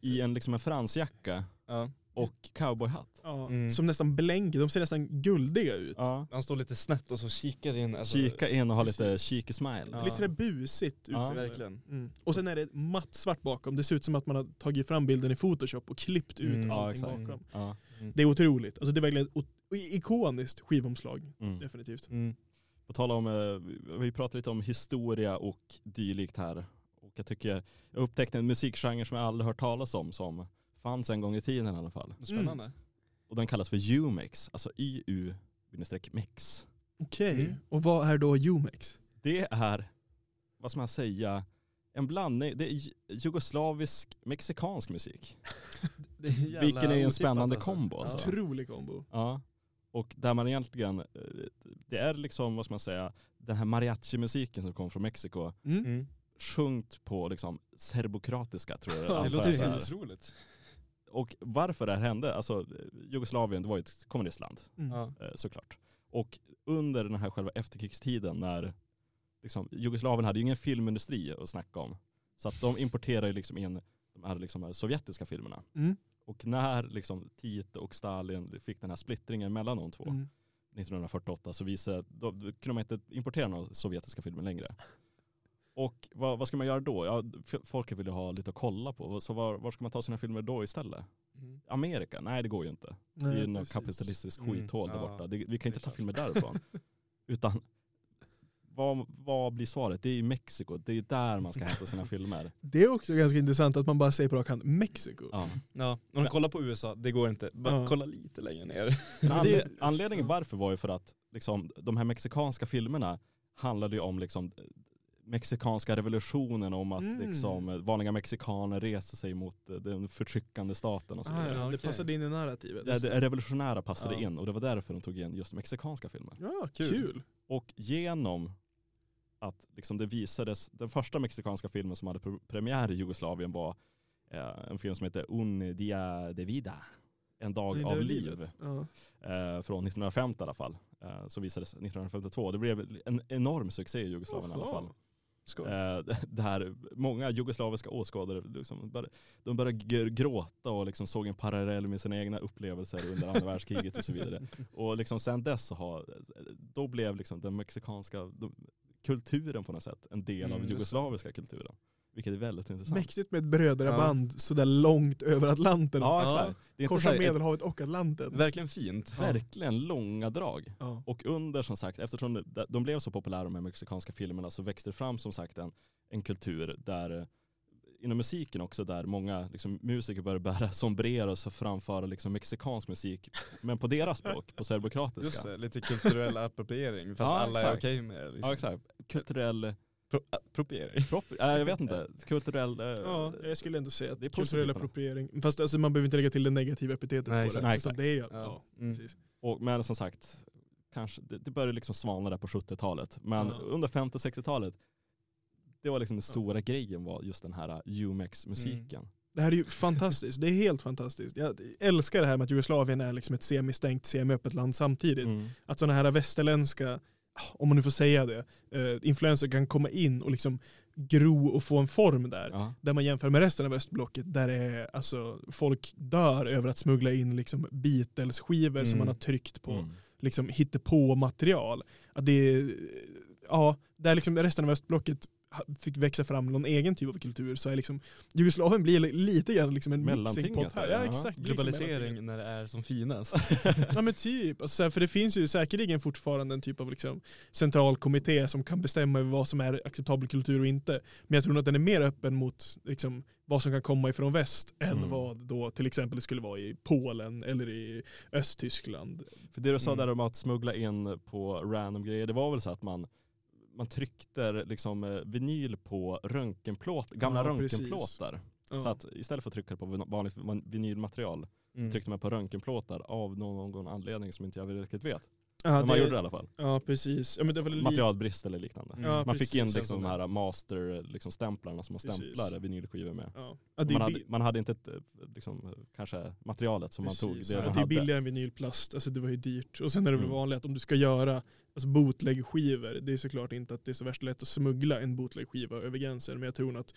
i en, liksom en fransjacka Ja. och cowboyhatt. Ja, Mm. Som nästan blänker, de ser nästan guldiga ut. Ja. Han står lite snett och så kikar in. Alltså, Kika in och ha lite cheeky smile. Ja. Lite sådär busigt Ja, utseende. verkligen. Mm. Och sen är det matt svart bakom, det ser ut som att man har tagit fram bilden i photoshop och klippt ut Mm, ja, allting bakom. Ja. Det är otroligt, alltså det är verkligen ett ikoniskt skivomslag, Mm. definitivt. Mm. På tal om, eh, vi pratar lite om historia och dylikt här. Och jag tycker, jag upptäckte en musikgenre som jag aldrig hört talas om som fanns en gång i tiden i alla fall. Spännande. Och den kallas för UMEX, alltså YU-MEX. Okej, Mm. och vad är då Umex? Det är, vad ska man säga, en blandning, det är ju- jugoslavisk mexikansk musik. Det är jävla Vilken är en spännande alltså. kombo alltså. Otrolig kombo. Ja. Och där man egentligen, eh, det är liksom, vad ska man säga, den här mariachi-musiken som kom från Mexiko, Mm. Mm. sjungt på liksom serbokroatiska tror jag Ja, Det antar låter här. helt otroligt. Och varför det här hände, alltså Jugoslavien det var ju ett kommunistland Mm. Eh, såklart. Och under den här själva efterkrigstiden när liksom, Jugoslavien hade ju ingen filmindustri att snacka om. Så att de importerade ju liksom in de här liksom sovjetiska filmerna. Mm. Och när liksom Tito och Stalin fick den här splittringen mellan de två Mm. 1948 så visade, då, då kunde man inte importera några sovjetiska filmer längre. Och vad, vad ska man göra då? Ja, f- folket vill ju ha lite att kolla på. Så var, var ska man ta sina filmer då istället? Mm. Amerika? Nej det går ju inte. Det är ju Nej, något kapitalistiskt Mm, skithål där borta. Det, vi kan inte ta filmer därifrån. Utan vad, vad blir svaret? Det är ju Mexiko. Det är där man ska hämta sina filmer. Det är också ganska intressant att man bara säger på rak hand Mexiko. Ja. Ja, om du kollar på USA, det går inte. Bara Ja. kolla lite längre ner. Men Men det- anled- anledningen varför var ju för att liksom, de här mexikanska filmerna handlade ju om liksom, mexikanska revolutionen, om att Mm. liksom, vanliga mexikaner reser sig mot eh, den förtryckande staten och så Ah, vidare. ja, det okej. passade in i narrativet. Det, det revolutionära passade Ja. in och det var därför de tog in just mexikanska filmer. Ja, Kul. kul. Och genom att liksom det visades, den första mexikanska filmen som hade pre- premiär i Jugoslavien var eh, en film som heter Un dia de vida, en dag Det av det liv. livet. Ja. eh, från 1950 i alla fall. Eh, som visades 1952. Det blev en enorm succé i Jugoslavien i alla fall. Eh, där många jugoslaviska åskådare liksom bör, de började gr- gråta och liksom såg en parallell med sina egna upplevelser under andra världskriget och så vidare. Och liksom sen dess så har, då blev liksom den mexikanska de, kulturen på något sätt en del Mm, av jugoslaviska kulturen. Vilket är väldigt intressant. Mäktigt med ett brödraband sådär långt över Atlanten. Ja, Ja. exakt. Det är inte så Korsar Medelhavet och Atlanten. Verkligen fint. verkligen långa drag. Ja. Och under som sagt, eftersom de- de blev så populära de här mexikanska filmerna så växte det fram som sagt en, en kultur där inom musiken också där många liksom, musiker började bära sombreros och framföra liksom, mexikansk musik men på deras språk, på Just serbokroatiska. det, lite kulturell appropriering fast Ja, alla är exakt. okej med det. Liksom. Ja exakt. Kulturell, Pro- appropriering. prop, äh, jag vet inte, kulturell, eh, Ja, jag skulle ändå säga att Det är är kulturell appropriering. Fast alltså, man behöver inte lägga till det negativa epitetet Nej, på det. Nej, Utan exakt. det är, ja, Ja. Mm. precis. och, men som sagt, kanske, det, det började liksom svalna där på 70-talet. Men Ja. under 50 och 60-talet, det var liksom den stora grejen var just den här UMEX-musiken. Det här är ju fantastiskt. Det är helt fantastiskt. Jag älskar det här med att Jugoslavien är liksom ett semistängt, semiöppet land samtidigt. Mm. Att sådana här västerländska, om man nu får säga det, eh, influenser kan komma in och liksom gro och få en form där. Ja. Där man jämför med resten av östblocket där är, alltså, folk dör över att smuggla in liksom Beatles-skivor som Mm. man har tryckt på Mm. liksom hittepå material. Att det är, ja, där liksom resten av östblocket fick växa fram någon egen typ av kultur så är liksom Jugoslavien blir li- lite grann liksom en mixing pot här. Ja, exakt. Globalisering när det är som finast. Ja men typ, alltså, för det finns ju säkerligen fortfarande en typ av liksom, central kommitté som kan bestämma över vad som är acceptabel kultur och inte. Men jag tror nog att den är mer öppen mot liksom, vad som kan komma ifrån väst än Mm. vad då till exempel det skulle vara i Polen eller i Östtyskland. För det du sa Mm. där om att smuggla in på random grejer, det var väl så att man, man tryckte liksom eh, vinyl på röntgenplåt, gamla Ja, röntgenplåtar. Ja. Så att istället för att trycka det på vanligt van- vinylmaterial, Mm. tryckte man på röntgenplåtar av någon anledning som inte jag riktigt vet. Ja, Men man gjorde det i alla fall. Ja precis. Ja, men det var li- Materialbrist eller liknande. Mm. Ja, man fick in precis. liksom de här master liksom som man Precis. stämplar vinylskivor med. Ja. Ja, det Man hade, man hade inte ett, liksom, kanske materialet som man tog. Precis. Det ja, man det är billigare än vinylplast, alltså det var ju dyrt. Och sen är det väl Mm. vanligt att om du ska göra alltså bootleg-skivor, det är såklart inte att det är så värst lätt att smuggla en bootleg-skiva över gränsen. Men jag tror att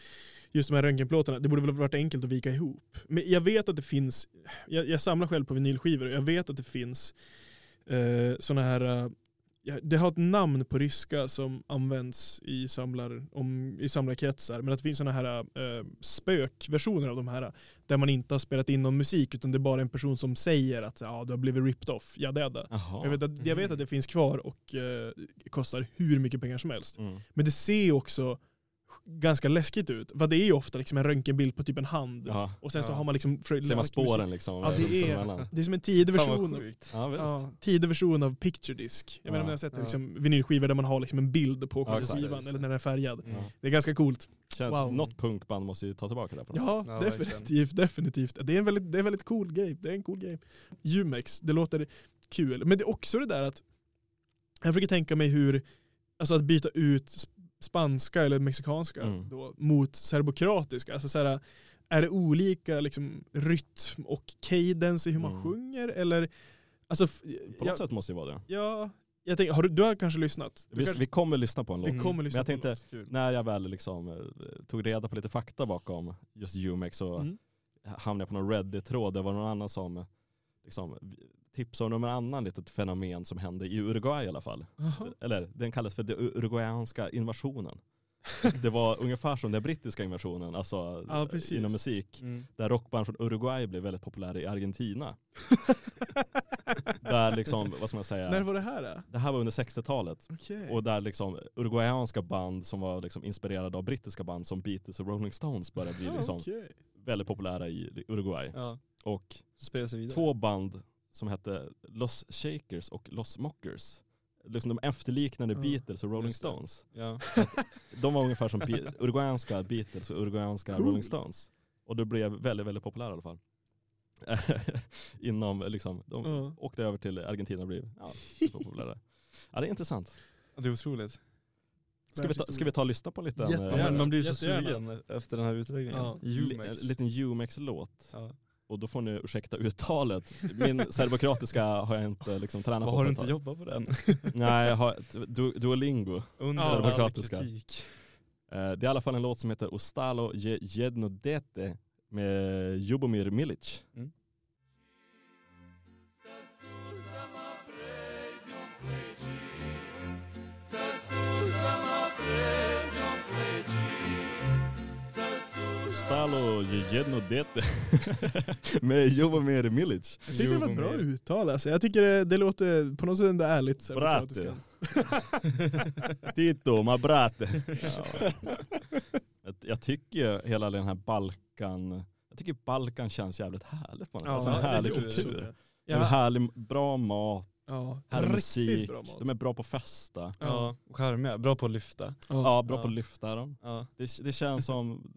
just de här röntgenplåtarna, det borde väl ha varit enkelt att vika ihop. Men jag vet att det finns, jag, jag samlar själv på vinylskivor och jag vet att det finns eh, sådana här, eh, ja, det har ett namn på ryska som används i, samlar, om, i samlarkretsar, men att det finns sådana här eh, spökversioner av de här, där man inte har spelat in någon musik, utan det är bara en person som säger att ja, du har blivit ripped off, ja det är det. Jag vet, att, jag vet att det finns kvar och eh, kostar hur mycket pengar som helst. Mm. Men det ser också ganska läskigt ut. För det är ju ofta liksom en röntgenbild på typ en hand. Ja. Och sen så Ja. har man liksom... Ser man spåren liksom? Ja, det är-? Det är som en tidig version. Ja, tidig version av picture disc. Jag inte om ni har sett Ja. liksom, vinylskivor där man har liksom en bild på Ja, själva skivan, eller när den är färgad. Det är ganska coolt. Känns, Wow. Något punkband måste ju ta tillbaka det på något Ja, Ja, definitivt, definitivt. Det är en väldigt, det är en väldigt cool grej. Det är en cool grej. Jumex, det låter kul. Men det är också det där att jag försöker tänka mig hur, alltså att byta ut sp- spanska eller mexikanska Mm. då, mot serbokratiska. Alltså så här, är det olika liksom, rytm och cadence i hur man Mm. sjunger? Eller, alltså, På något jag, sätt måste det vara det. ja, jag tänker, har du, du har kanske lyssnat? Du Vi, kanske, vi kommer lyssna på en låt. vi kommer Men jag på tänkte, låt. När jag väl liksom, eh, tog reda på lite fakta bakom just Umex så Mm. hamnade jag på någon Reddit-tråd. Det var någon annan som liksom, tipsade om någon annan litet fenomen som hände i Uruguay i alla fall. Jaha. Eller den kallas för den uruguayanska invasionen. Det var ungefär som den brittiska invasionen, alltså Ja, inom musik. Mm. Där rockband från Uruguay blev väldigt populära i Argentina. där liksom, vad ska man säga, När var det här? Då? det här var under 60-talet. Okej. Och där liksom uruguayanska band som var liksom inspirerade av brittiska band som Beatles och Rolling Stones började bli liksom okej. väldigt populära i Uruguay. Ja, Och två band som hette Los Shakers och Los Mockers. Liksom de efterliknade Beatles och Rolling. Stones. Ja. De var ungefär som Be- uruguayanska Beatles och uruguayanska Cool. Rolling Stones. Och det blev väldigt, väldigt populära i alla fall. Inom liksom, de Ja. åkte över till Argentina och blev ja, superpopulära. Ja det är intressant. Det är otroligt. Ska vi ta, ska vi ta och lyssna på Jättegärna. eh, men man blir så Jättegärna. sugen efter den här utläggningen. Ja. en liten Umex-låt? Ja. Och då får ni ursäkta uttalet. Min serbokratiska har jag inte liksom tränat Vad på. har du inte jobbat på den? Nej, jag har du, Duolingo. Under kritik. Eh, Det är i alla fall en låt som heter Ostalo je jedno dete med Jubomir Milic. Mm. Je jedno dete med Jubomir Milic. Jag tyckte det var ett bra uttal alltså. Jag tycker det, det låter på något sätt ändå ärligt. Brate. Tito, ma brate. Ja. Jag, jag tycker hela den här Balkan, jag tycker Balkan känns jävligt härligt på något sätt. alltså en det härlig kultur. det. En Ja, härlig, bra mat, ja. härlig Riktigt musik, bra mat. de är bra på att festa. Ja, och charmiga. Bra på att lyfta. Ja, bra Ja. på att lyfta dem. Ja. Det, det känns som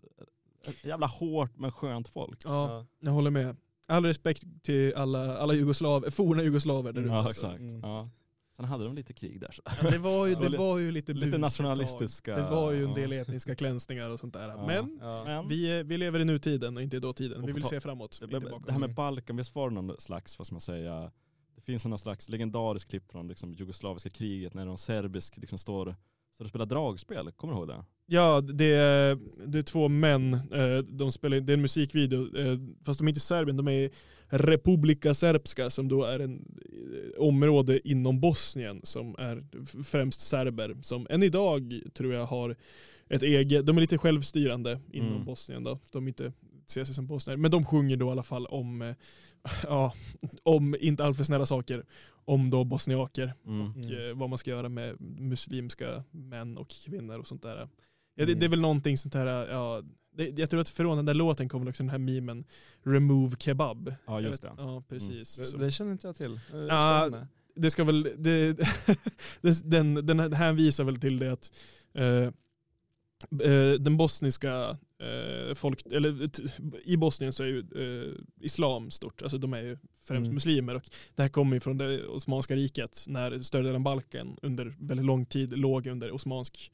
jävla hårt men skönt folk. ja, jag håller med. All respekt till alla, alla jugoslaver, forna jugoslaver där ute. Ja, alltså. exakt. Mm. Ja. Sen hade de lite krig där. Så. Ja, det var ju, Ja, det lite- var ju lite lite nationalistiska- tag. Det var ju en ja. del etniska klänsningar och sånt där. Ja. Men Ja. Vi, vi lever i nutiden och inte i dåtiden. Och Vi vill se framåt. det, inte det, bakåt. det här med Balkan, visst var det någon slags, vad ska man säga, det finns någon slags legendarisk klipp från liksom, jugoslaviska kriget när någon serbisk liksom, står, står och spelar dragspel. Kommer du ihåg det? Ja, det är, det är två män. eh, De spelar, det är en musikvideo, eh, fast de är inte i Serbien, de är i Republika Srpska som då är en eh, område inom Bosnien som är främst serber som än idag tror jag har ett eget, de är lite självstyrande inom Mm. Bosnien då. De inte ser sig som bosnier. Men de sjunger då i alla fall om, ja, om inte alltför snälla saker, om då bosniaker Mm. och Mm. eh, vad man ska göra med muslimska män och kvinnor och sånt där. Ja, det, Mm. det är väl någonting sånt här, ja, det, jag tror att från den där låten kommer också den här memen Remove Kebab. Ja, just vet- det. Mm. Ja, precis. Det, Så det känner inte jag till. Eh, Ja, det ska väl, det, den, den, den här visar väl till det att eh, eh, den bosniska eh, folk, eller t- i Bosnien så är ju eh, islam stort, alltså de är ju främst Mm. muslimer och det här kommer ju från det Osmanska riket när större delen av Balkan under väldigt lång tid låg under osmansk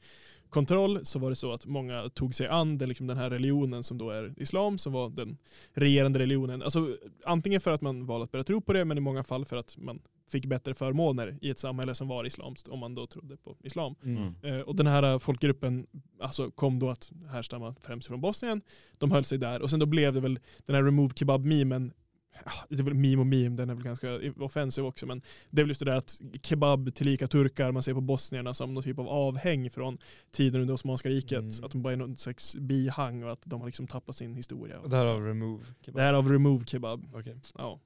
kontroll så var det så att många tog sig an den, liksom den här religionen som då är islam som var den regerande religionen. Alltså antingen för att man valde att börja tro på det men i många fall för att man fick bättre förmåner i ett samhälle som var islamskt om man då trodde på islam. Mm. Eh, och den här folkgruppen alltså, kom då att härstamma främst från Bosnien. De höll sig där och sen då blev det väl den här remove kebab-memen ja, det är väl meme och meme, den är väl ganska offensiv också, men det är väl just det där att kebab tillika turkar, man ser på bosnierna som någon typ av avhäng från tiden under Osmanska riket, Mm. att de bara är någon slags bihang och att de har liksom tappat sin historia. Och därav remove. Det är av remove kebab. Okej. Ja.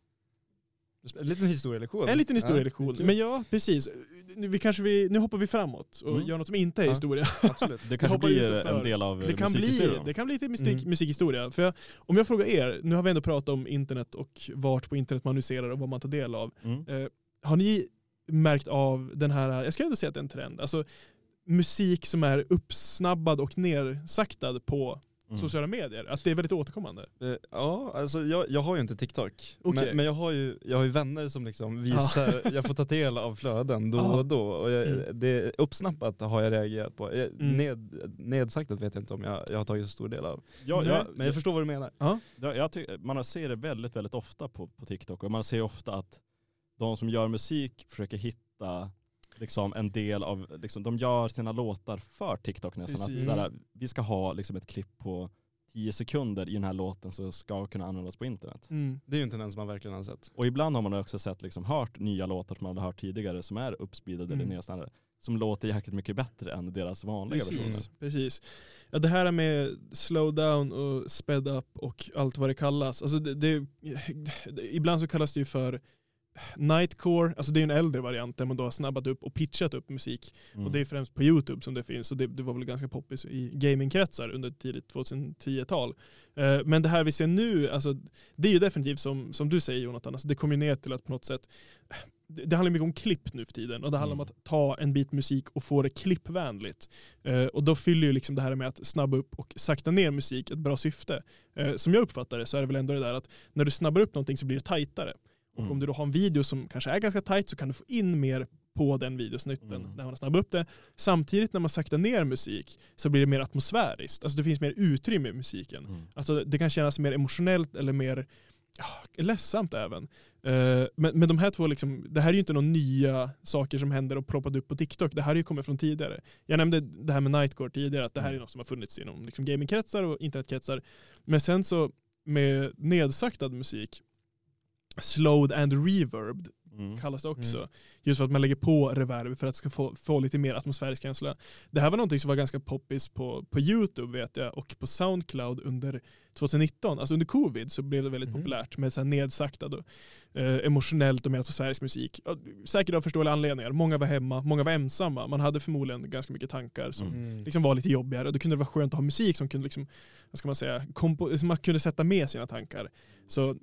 En liten historielektion. En liten historielektion. Ja, men ja, precis. Nu, vi kanske vi, nu hoppar vi framåt och Mm. gör något som inte är Ja. historia. Absolut. Det kanske blir en del av Det kan, bli, det kan bli lite musik, Mm. musikhistoria. För jag, om jag frågar er, nu har vi ändå pratat om internet och vart på internet man analyserar och vad man tar del av. Mm. Eh, har ni märkt av den här, jag skulle ändå säga att det är en trend, alltså musik som är uppsnabbad och nersaktad på Mm. sociala medier? Att det är väldigt återkommande? Eh, Ja, alltså jag, jag har ju inte TikTok. Okej. Men, men jag, har ju, jag har ju vänner som liksom visar, jag får ta del av flöden då och då. Och jag, Mm. det uppsnappat har jag reagerat på. Jag, Mm. ned, nedsaktat vet jag inte om jag, jag har tagit så stor del av. Ja, Nej, ja, Men jag förstår vad du menar. Ja. Ja, jag ty- man ser det väldigt, väldigt ofta på, på TikTok och man ser ofta att de som gör musik försöker hitta liksom en del av, liksom, de gör sina låtar för TikTok nästan. Att, Precis. såhär, vi ska ha liksom, ett klipp på 10 sekunder i den här låten så ska kunna användas på internet. Mm. Det är ju en tendens man verkligen har sett. Och ibland har man också sett, liksom, hört nya låtar som man hade hört tidigare som är uppspeedade Mm. eller nedsnabbade. Som låter jäkligt mycket bättre än deras vanliga versioner. Precis, precis. Ja, det här med slow down och sped up och allt vad det kallas. Alltså det, det, ibland så kallas det ju för nightcore, alltså det är en äldre variant där man då har snabbat upp och pitchat upp musik. Mm. Och det är främst på YouTube som det finns och det, det var väl ganska poppis i gamingkretsar under tidigt 2010-tal. Eh, men det här vi ser nu, alltså, det är ju definitivt som, som du säger Jonathan, alltså, det kommer ner till att på något sätt det, det handlar mycket om klipp nu för tiden och det handlar Mm. om att ta en bit musik och få det klippvänligt. Eh, och då fyller ju liksom det här med att snabba upp och sakta ner musik ett bra syfte. Eh, som jag uppfattar det så är det väl ändå det där att när du snabbar upp någonting så blir det tajtare. Och Mm. om du då har en video som kanske är ganska tajt så kan du få in mer på den videosnutten Mm. när man har snabbat upp det. Samtidigt när man saktar ner musik så blir det mer atmosfäriskt. Alltså det finns mer utrymme i musiken. Mm. Alltså det kan kännas mer emotionellt eller mer ja, ledsamt även. Eh, men, men de här två, liksom, det här är ju inte några nya saker som händer och ploppade upp på TikTok. Det här är ju kommit från tidigare. Jag nämnde det här med Nightcore tidigare, att det här är Mm. något som har funnits inom liksom, gamingkretsar och internetkretsar. Men sen så med nedsaktad musik, slowed and reverbed Mm. kallas det också. Mm. Just för att man lägger på reverb för att det ska få, få lite mer atmosfärisk känsla. Det här var någonting som var ganska poppis på, på YouTube vet jag och på Soundcloud under 2019. Alltså under covid så blev det väldigt Mhm. populärt med så här nedsaktad och eh, emotionellt och mer atmosfärisk musik. Säkert av förståeliga anledningar. Många var hemma, många var ensamma. Man hade förmodligen ganska mycket tankar som Mm. liksom var lite jobbigare. Och då kunde det vara skönt att ha musik som kunde, liksom, vad ska man säga, kompo- som man kunde sätta med sina tankar. Så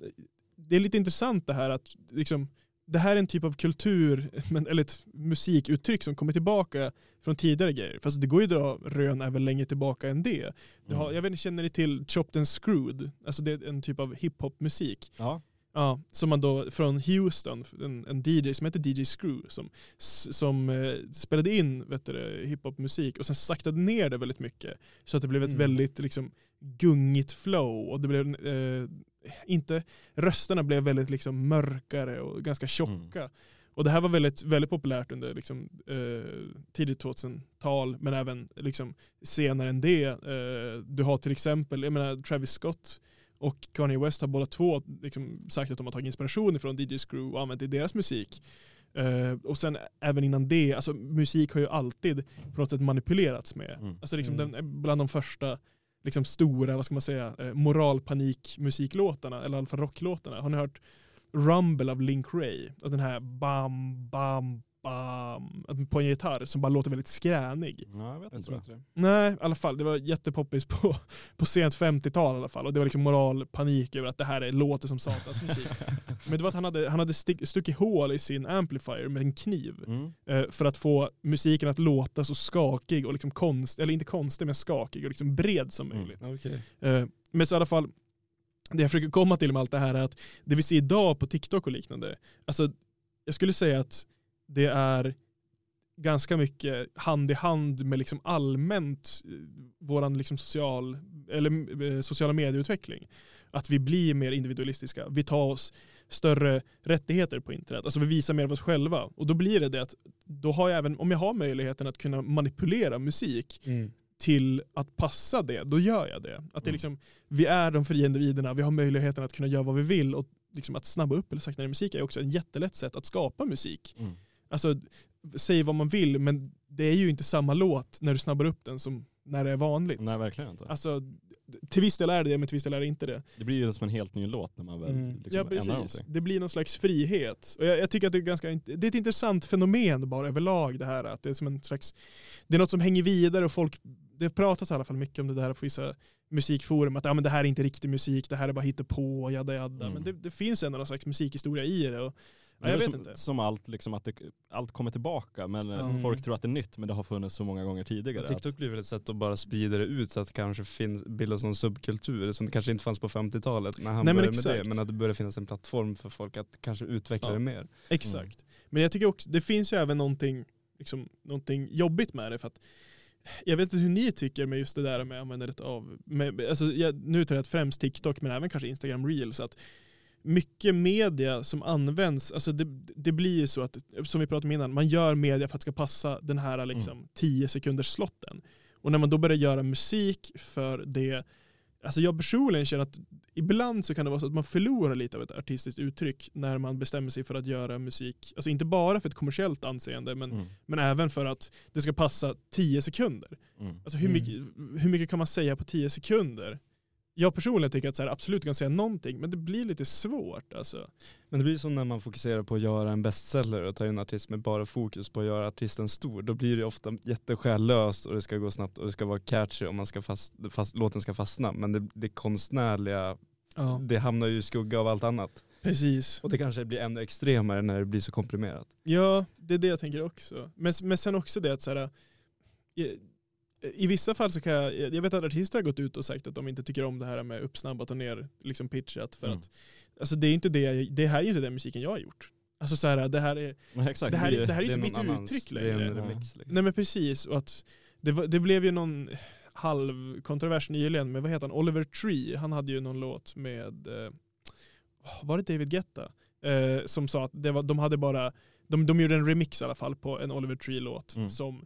det är lite intressant det här att liksom, det här är en typ av kultur, eller ett musikuttryck som kommer tillbaka från tidigare grejer. Fast det går ju att dra rön även längre tillbaka än det. det har, Mm. jag vet inte, känner ni till Chopped and Screwed? Alltså det är en typ av hiphop-musik. Ja. Ja, som man då från Houston, en, en DJ som heter DJ Screw som, som eh, spelade in vet du, hiphopmusik och sen saktade ner det väldigt mycket. Så att det blev ett Mm. väldigt liksom, gungigt flow och det blev eh, inte, rösterna blev väldigt liksom, mörkare och ganska tjocka. Och det här var väldigt, väldigt populärt under liksom, eh, tidigt 2000-tal men även liksom, senare än det. Eh, du har till exempel, jag menar Travis Scott och Kanye West har båda två liksom sagt att de har tagit inspiration från DJ Screw och använt det i deras musik. Eh, och sen även innan det, alltså musik har ju alltid på något sätt manipulerats med. Mm. Alltså liksom Mm. den, bland de första liksom stora, vad ska man säga, eh, eller i alla fall rocklåtarna. Har ni hört Rumble av Link Ray? Och den här bam, bam, bam, på en gitarr som bara låter väldigt skränig. Ja, jag vet Jag inte. tror inte det. Nej, i alla fall. Det var jättepoppis på, på sent 50-tal i alla fall. Och det var liksom moralpanik över att det här är, låter som satans musik. Men det var att han hade, han hade stick, stuckit hål i sin amplifier med en kniv. Mm. eh, För att få musiken att låta så skakig och liksom konst, eller inte konstig men skakig och liksom bred som Mm. möjligt. Okej. Eh, Men så i alla fall, det jag försöker komma till med allt det här är att det vi ser idag på TikTok och liknande, alltså jag skulle säga att det är ganska mycket hand i hand med liksom allmänt eh, våran liksom social, eller, eh, sociala medieutveckling. Att vi blir mer individualistiska. Vi tar oss större rättigheter på internet. Alltså vi visar mer av oss själva. Och då blir det det att då har jag även, om jag har möjligheten att kunna manipulera musik Mm. till att passa det, då gör jag det. Att det är Mm. liksom, vi är de fria individerna, vi har möjligheten att kunna göra vad vi vill och liksom att snabba upp eller sakta ner musik är också ett jättelätt sätt att skapa musik. Mm. Alltså, säg vad man vill, men det är ju inte samma låt när du snabbar upp den som när det är vanligt. Nej verkligen inte. Alltså, till viss del är det det, men till viss del är det inte det. Det blir ju som en helt ny låt när man väl Mm. liksom ja, ändrar precis. någonting. Det blir någon slags frihet. Och jag, jag tycker att det är, ganska, det är ett intressant fenomen bara överlag det här. Att det är som en slags, det är något som hänger vidare och folk, det pratas i alla fall mycket om det där på vissa musikforum, att ja, men det här är inte riktig musik, det här är bara hittepå, jadda jadda. Mm. Men det, det finns ändå någon slags musikhistoria i det. Och, ja, jag vet som, inte. som allt, liksom att det, allt kommer tillbaka men eh, Mm. folk tror att det är nytt men det har funnits så många gånger tidigare. Ja, TikTok blir väl ett sätt att bara sprida det ut så att det kanske finns, bildas någon subkultur som det kanske inte fanns på 50-talet när han Nej, men började med det. Men att det börjar finnas en plattform för folk att kanske utveckla Ja. det mer. Exakt. Men jag tycker också, det finns ju även någonting, liksom, någonting jobbigt med det. För att, jag vet inte hur ni tycker med just det där med användandet av, med, alltså, jag, nu tar jag främst TikTok men även kanske Instagram Reels. Att mycket media som används, alltså det, det blir ju så att, som vi pratade om innan, man gör media för att det ska passa den här liksom, 10 sekunders slotten. Och när man då börjar göra musik för det, alltså jag personligen känner att ibland så kan det vara så att man förlorar lite av ett artistiskt uttryck när man bestämmer sig för att göra musik, alltså inte bara för ett kommersiellt anseende men, Mm. men även för att det ska passa 10 sekunder. Mm. Alltså hur Mm. mycket, hur mycket kan man säga på 10 sekunder? Jag personligen tycker att så här, absolut kan säga någonting men det blir lite svårt alltså. Men det blir som när man fokuserar på att göra en bestseller och tar in en artist med bara fokus på att göra artisten stor. Då blir det ofta jättesjällöst och det ska gå snabbt och det ska vara catchy och man ska fast, fast, låten ska fastna. Men det, det konstnärliga, Ja. det hamnar ju i skugga av allt annat. Precis. Och det kanske blir ännu extremare när det blir så komprimerat. Ja, det är det jag tänker också. Men, men sen också det att så här, i, vissa fall så kan jag, jag vet att artister har gått ut och sagt att de inte tycker om det här med uppsnabbat och ner liksom pitchat för Mm. att alltså det är inte det, det här är ju inte den musiken jag har gjort. Alltså så här, det här är, Nej, exakt. det här, det här är Det inte mitt annans- uttryck Det är en längre. remix liksom. Nej men precis, och att det, var, det blev ju någon halvkontrovers nyligen med, vad heter han, Oliver Tree, han hade ju någon låt med, eh, var det David Guetta? Eh, som sa att det var, de hade bara, de, de gjorde en remix i alla fall på en Oliver Tree-låt Mm. som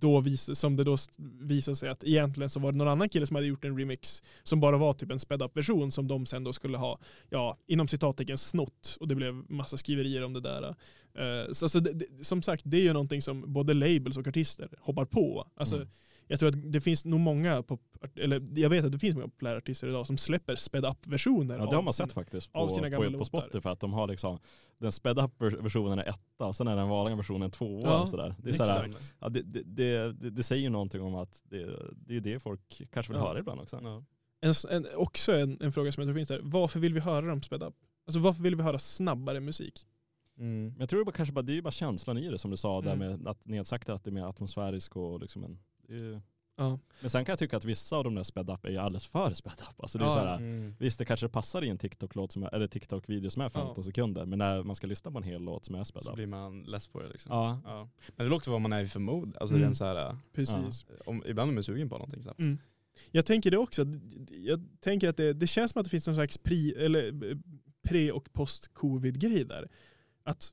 då vis, som det då visade sig att egentligen så var det någon annan kille som hade gjort en remix som bara var typ en sped up version som de sen då skulle ha, ja, inom citattecken snott och det blev massa skriverier om det där. Uh, så alltså, det, det, som sagt, det är ju någonting som både labels och artister hoppar på. Alltså, Mm. Jag tror att det finns nog många, pop, eller jag vet att det finns många populära artister idag som släpper sped up versioner Ja det har man av sett sina- faktiskt av på, sina på, gamla på låtar. Spotify. Att de har liksom, den sped up versionen är etta och sen är den vanliga versionen tvåa. Ja, och sådär. Det, är sådär, ja, det, det, det, det, säger ju någonting om att det, det är det folk kanske vill Ja. höra ibland också. Ja. En, en, också en, en fråga som jag tror finns där, varför vill vi höra dem sped up? Alltså varför vill vi höra snabbare musik? Mm. Men jag tror det bara, kanske bara, det är bara känslan i det som du sa där Mm. med att nedsakta att det är mer atmosfärisk och liksom en är Ja. Men sen kan jag tycka att vissa av de där sped up är ju alldeles för sped up. Alltså det är Ja. såhär, Mm. Visst det kanske passar i en TikTok-låt som är, eller TikTok-video som är 15 sekunder men när man ska lyssna på en hel låt som är sped Så up. blir man less på det liksom. Ja. Ja. Men det är också vad man är i för mod. Alltså Mm. så här, Precis. om, ibland är man sugen på någonting snabbt. Mm. Jag tänker det också. Jag tänker att det, det känns som att det finns någon slags pri, eller, eh, pre och post-covid-grej där. Att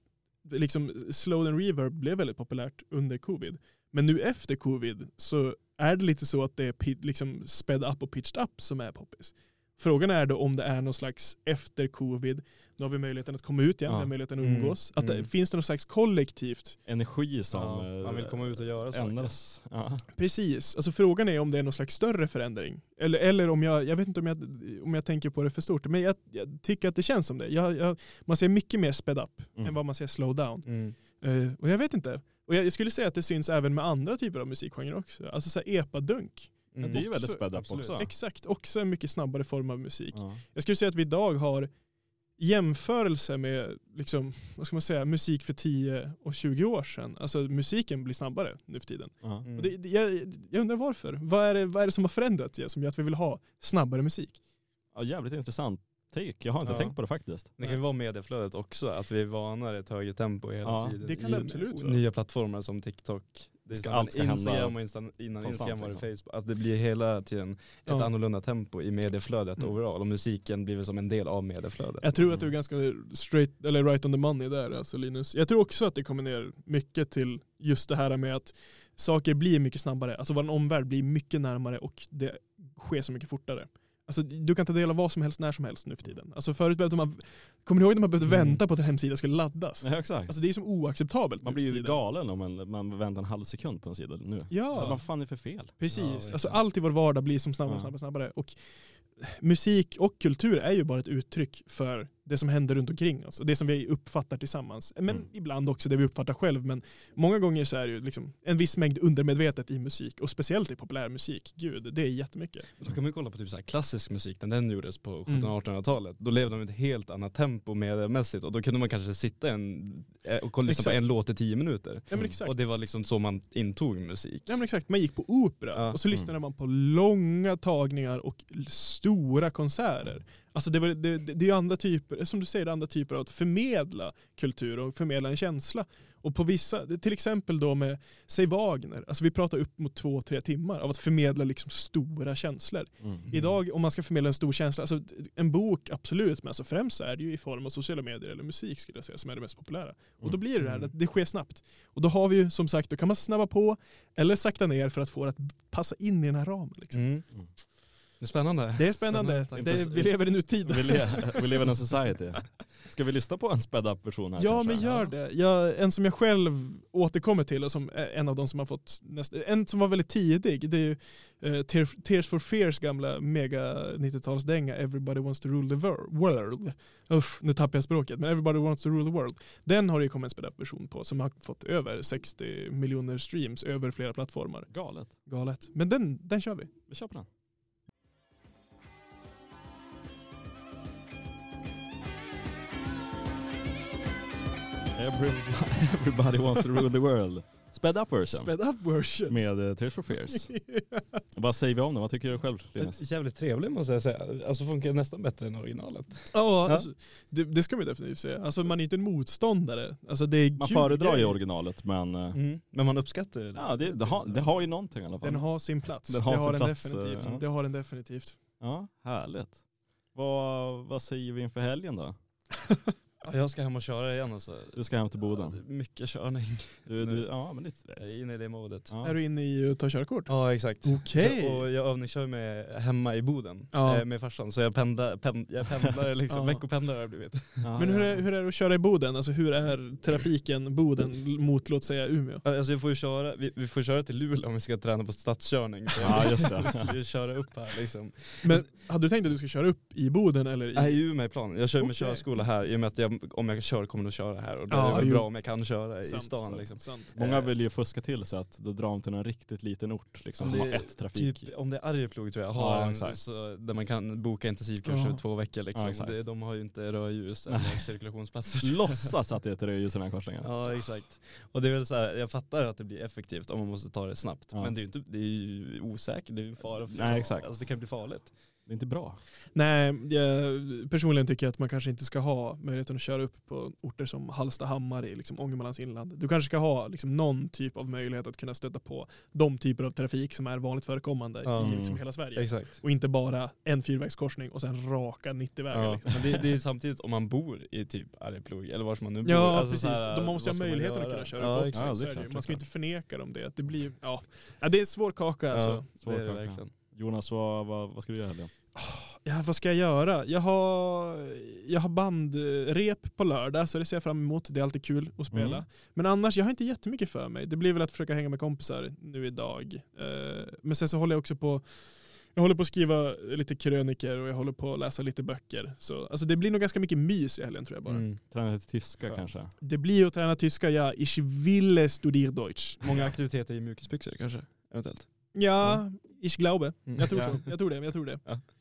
liksom slow and reverb blev väldigt populärt under covid. Men nu efter covid så är det lite så att det är liksom sped up och pitched up som är poppis. Frågan är då om det är någon slags efter covid, nu har vi möjligheten att komma ut igen, Ja. vi har möjligheten att Mm. umgås. Att det, Mm. finns det någon slags kollektivt Energi som Ja, eh, man vill komma ut och göra saker. ändras. Ja. Precis, alltså frågan är om det är någon slags större förändring. Eller, eller om jag, jag vet inte om jag, om jag tänker på det för stort, men jag, jag tycker att det känns som det. Jag, jag, man ser mycket mer sped up Mm. än vad man ser slow down. Mm. Eh, och jag vet inte. Och jag, jag skulle säga att det syns även med andra typer av musikgenrer också. Alltså så här epa-dunk. Mm. Det är ju väldigt sped up också. Exakt, också en mycket snabbare form av musik. Ja. Jag skulle säga att vi idag har jämförelse med liksom, vad ska man säga, musik för 10 och 20 år sedan. Alltså musiken blir snabbare nu för tiden. Mm. Och det, det- jag, jag undrar varför. Vad är, det, vad är det som har förändrats som gör att vi vill ha snabbare musik? Ja, jävligt intressant take. Jag har inte Ja. tänkt på det faktiskt. Det kan ju vara medieflödet också, att vi är vanare ett högre tempo hela Ja, tiden. det kan det absolut vara. Nya plattformar som TikTok. Det Ska- allt ska hända Instagram och innan konstant, Instagram var det liksom. Facebook. Att det blir hela tiden ett Ja. annorlunda tempo i medieflödet Mm. overall. Och musiken blir väl som en del av medieflödet. Jag tror Mm. att du är ganska straight, eller right on the money där alltså Linus. Jag tror också att det kommer ner mycket till just det här med att saker blir mycket snabbare. Alltså vår omvärld blir mycket närmare och det sker så mycket fortare. Alltså, du kan ta del av vad som helst när som helst nu för tiden. Alltså förut behövde man, kommer ni ihåg när man behövde Mm. vänta på att en hemsida skulle laddas? Ja, exakt. Alltså det är som oacceptabelt man blir ju galen om man, man väntar en halv sekund på en sida nu. Ja, vad fan är det för fel? Ja, precis. verkligen. alltså allt i vår vardag blir som snabbare och Ja. snabbare, snabbare. Och musik och kultur är ju bara ett uttryck för det som händer runt omkring oss och det som vi uppfattar tillsammans. Men Mm. ibland också det vi uppfattar själv. Men många gånger så är det ju liksom en viss mängd undermedvetet i musik och speciellt i populärmusik. Gud, det är jättemycket. Då kan man ju kolla på typ så klassisk musik när den gjordes på Mm. 1700-1800-talet. Då levde de i ett helt annat tempo mediemässigt och då kunde man kanske sitta en, eh, och kolla- lyssna på Exakt. en låt i tio minuter. Ja Mm. Och det var liksom så man intog musik. Ja men exakt, man gick på opera Ja. och så lyssnade man på långa tagningar och stora konserter. Alltså det, var, det, det, är andra typer, som du säger, andra typer av att förmedla kultur och förmedla en känsla. Och på vissa, till exempel då med, säg Wagner, alltså vi pratar upp mot två, tre timmar av att förmedla liksom stora känslor. Mm. Idag om man ska förmedla en stor känsla, alltså en bok absolut, men alltså främst är det ju i form av sociala medier eller musik skulle jag säga som är det mest populära. Och då blir det det här, Mm. att det sker snabbt. Och då har vi ju som sagt, då kan man snabba på eller sakta ner för att få det att passa in i den här ramen. Liksom. Mm. Det är spännande. Det är spännande, Spännande, det, vi lever i nutid. Vi, le, vi lever in a society. Ska vi lyssna på en sped up version här Ja kanske? men gör det. Jag, en som jag själv återkommer till och som är en av de som har fått näst, en som var väldigt tidig, det är ju Tear- Tears for Fears gamla mega 90-talsdänga Everybody wants to rule the wor- world. Uff, nu tappar jag språket, men Everybody wants to rule the world. Den har det ju kommit en sped up version på som har fått över 60 miljoner streams över flera plattformar. Galet. Galet. Men den, den kör vi. Vi kör på den. Every, everybody wants to rule the world. Sped up version. Sped up version. Med eh, Tears for Fears. Vad säger vi om den? Vad tycker du själv Linus? Jävligt trevlig måste jag säga. Alltså funkar nästan bättre än originalet. Ja, Ja. alltså, det, det ska man ju definitivt säga. Alltså man är inte en motståndare. Alltså, det är Man kul föredrar ju grej. originalet men eh, Mm. Men man uppskattar ju det. ja, det, det, har, det har ju någonting i alla fall. Den har sin plats. Den har det har sin den plats, definitivt. eh, ja. Det har den definitivt. Ja, härligt. Vad, vad säger vi inför helgen då? Ja, jag ska hem och köra igen alltså. Du ska hem till Boden. mycket körning. Du, du, ja, men det, Jag är inne i det modet. ja. Är du inne i att ta körkort? Ja exakt. Okej. Så, och jag övningskör med hemma i Boden Ja. eh, med farsan. Så jag pendlar, pen, jag pendlar liksom, Ja. veckopendlare har jag blivit. Ja, Men hur ja. är, hur är det att köra i Boden? Alltså hur är trafiken Boden mot låt säga Umeå? Alltså jag får ju köra, vi, vi får köra till Luleå om vi ska träna på stadskörning. Så Ja, just det. Vi köra upp här liksom. Men hade du tänkt att du ska köra upp i Boden eller? I... Nej, i Umeå är planen. Jag kör med Okej. körskola här i och med att jag, om jag kör kommer jag nog köra här och det Ja, är väl jo. bra om jag kan köra i Sant, stan sant, liksom. sant. Många Eh, vill ju fuska till så att då drar de till en riktigt liten ort liksom, Om som det har ett trafik. Typ, om det är Arjeplog tror jag, Ja, har en, exakt. så, där man kan boka intensivkurs Ja. i två veckor liksom. Ja, det, de har ju inte rödljus eller cirkulationsplatser. Låtsas att det är ett rödljus i den här korsningen. Ja exakt. Och det är väl så här, jag fattar att det blir effektivt om man måste ta det snabbt. Ja. Men det är ju inte, det är ju osäkert, det är ju fara för Nej, exakt. Alltså det kan bli farligt. Det är inte bra. Nej, jag personligen tycker jag att man kanske inte ska ha möjligheten att köra upp på orter som Hallstahammar i liksom Ångermanlands inland. Du kanske ska ha liksom någon typ av möjlighet att kunna stöta på de typer av trafik som är vanligt förekommande Ja. i liksom hela Sverige. Exakt. Och inte bara en fyrvägskorsning och sen raka 90 vägar. Ja. Liksom. Men det, det är samtidigt om man bor i typ Arjeplog eller var som man nu bor. Ja, Alltså precis. här, de måste ha möjligheten att kunna köra ja, upp exakt. Ja, Man ska inte förneka dem det. Att det, blir, ja. Ja, det är en svår kaka alltså. Svår det är det kaka. verkligen. Jonas, vad, vad, vad ska du göra helgen? Ja, vad ska jag göra? Jag har, jag har bandrep på lördag så det ser jag fram emot. Det är alltid kul att spela. Mm. Men annars, jag har inte jättemycket för mig. Det blir väl att försöka hänga med kompisar nu idag. Eh, Men sen så håller jag också på jag håller på att skriva lite kröniker och jag håller på att läsa lite böcker. Så, alltså det blir nog ganska mycket mys i helgen tror jag bara. Mm. Träna lite tyska Ja. kanske? Det blir att träna tyska, ja. Ich will studier Deutsch. Många aktiviteter i mjukisbyxor kanske, eventuellt. Ja, ich glaube. Mm. Jag tror Ja. så. Jag tror det. Jag tror det.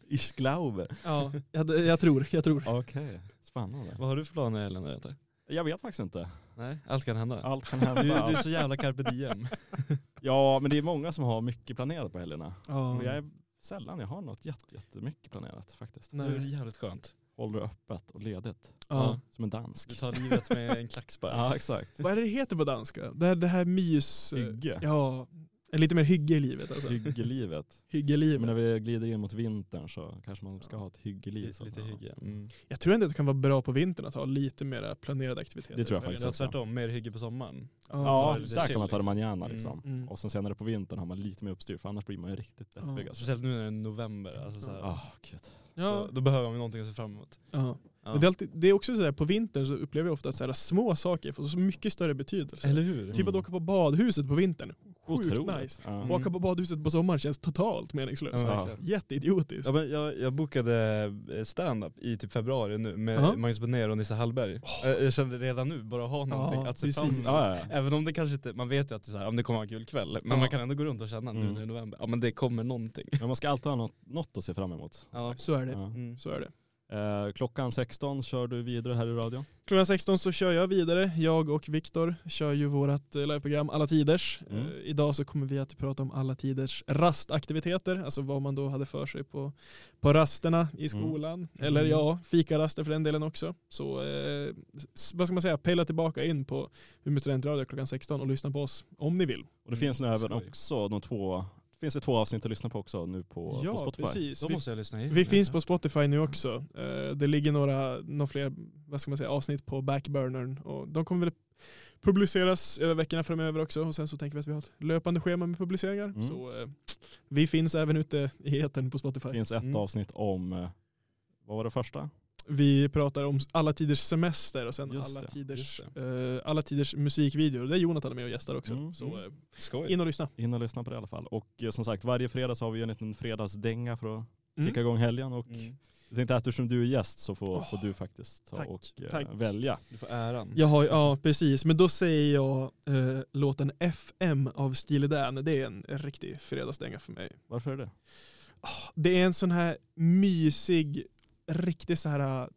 Ich glaube. Ja, jag, jag tror. Jag tror. Okej, spännande. Vad har du för planer helgen Rete? Jag vet faktiskt inte. Nej, allt kan hända. Allt kan Du, hända. du är så jävla carpe diem. Ja, men det är många som har mycket planerat på helgerna. Ja. Och jag är sällan jag har något jätte, jättemycket planerat faktiskt. Det är Nej. jävligt skönt. Håller öppet och ledigt. Ja. Som en Du dansk. tar livet med en klackspark. Ja, exakt. Vad är det det heter på danska? Det här, det här mys... Hygge. Ja. Lite mer hygge i livet alltså. Hyggelivet. Hyggelivet. Men när vi glider in mot vintern så kanske man ska ha ett hyggeliv. Lite, lite hygge. Mm. Jag tror ändå att det kan vara bra på vintern att ha lite mer planerade aktiviteter. Det tror jag faktiskt Så också. tvärtom, mer hygge på sommaren. Ja, där chill, kan man ta det liksom. manana Mm. liksom. Mm. Och sen senare på vintern har man lite mer uppstyr för annars blir man ju riktigt Ja. deppig. Alltså. Speciellt nu när det är november. Alltså, så här, Ah, gud. Ja, så, då behöver man någonting att se fram emot. ja. Ja. Men det, är alltid, det är också så här, på vintern så upplever jag ofta att så här, små saker får så mycket större betydelse. Eller hur? Typ att åka på badhuset på vintern. Sjukt Otroligt. nice. Ja. Mm. Åka på badhuset på sommaren känns totalt meningslöst. Ja. Jätteidiotiskt. Ja, men jag, jag bokade eh, stand-up i typ februari nu med Ja. Magnus Benér och Nisse Hallberg. Jag, jag kände redan nu, bara ha någonting att se fram emot. Även om det kanske inte, man vet ju att det, är så här, om det kommer vara en kul kväll, men man kan ändå gå runt och känna nu Mm. det är november, ja men det kommer någonting. Men man ska alltid ha något, något att se fram emot. Ja. Så är det. Ja. Mm. Så är det. Eh, klockan 16 kör du vidare här i radion. Klockan 16 så kör jag vidare. Jag och Viktor kör ju vårt eh, liveprogram Alla Tiders. Mm. Eh, idag så kommer vi att prata om Alla Tiders rastaktiviteter, alltså vad man då hade för sig på, på rasterna i skolan. Eller Mm. ja, fikaraster för den delen också. Så eh, vad ska man säga, pejla tillbaka in på Umeå studentradio klockan 16 och lyssna på oss om ni vill. Och det finns nu även skoj. också de två, finns det två avsnitt att lyssna på också nu på, ja, på Spotify. precis. Då Vi, måste jag lyssna in. vi finns på Spotify nu också. Eh, det ligger några, några fler vad ska man säga, avsnitt på backburnern och de kommer väl publiceras över veckorna framöver också och sen så tänker vi att vi har ett löpande schema med publiceringar. Mm. Så eh, vi finns även ute i etern på Spotify. Det finns ett Mm. avsnitt om, eh, vad var det första? Vi pratar om alla tiders semester och sen Just alla, det, tiders, eh, alla tiders musikvideor. Där är Jonathan med och gästar också. Mm, Så eh, Skoj. in och lyssna. In och lyssna på det i alla fall. Och eh, som sagt, varje fredag så har vi en liten fredagsdänga för att Mm. kicka igång helgen. Och Mm. jag tänkte att eftersom du är gäst så får, Åh, får du faktiskt ta tack, och tack. välja. Du får äran. Jag har, ja precis, men då säger jag låten FM av Steely Dan. Det är en riktig fredagsdänga för mig. Varför är det? Det är en sån här mysig, riktig så här,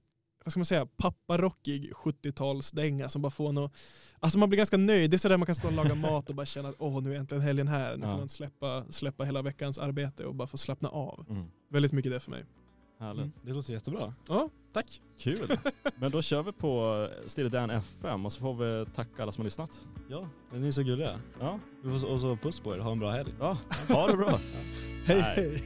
vad ska man säga, papparockig 70-talsdänga som bara får något, alltså man blir ganska nöjd. Det är sådär man kan stå och laga mat och bara känna att åh nu är äntligen helgen här. Nu kan Ja. man släppa, släppa hela veckans arbete och bara få slappna av. Mm. Väldigt mycket det för mig. Härligt. Mm. Det låter jättebra. Ja, tack. Kul. Men då kör vi på Steely Dan FM och så får vi tacka alla som har lyssnat. Ja, men ni är så gulliga. Ja, och så puss på er, ha en bra helg. ja. ha det bra. Hej hej.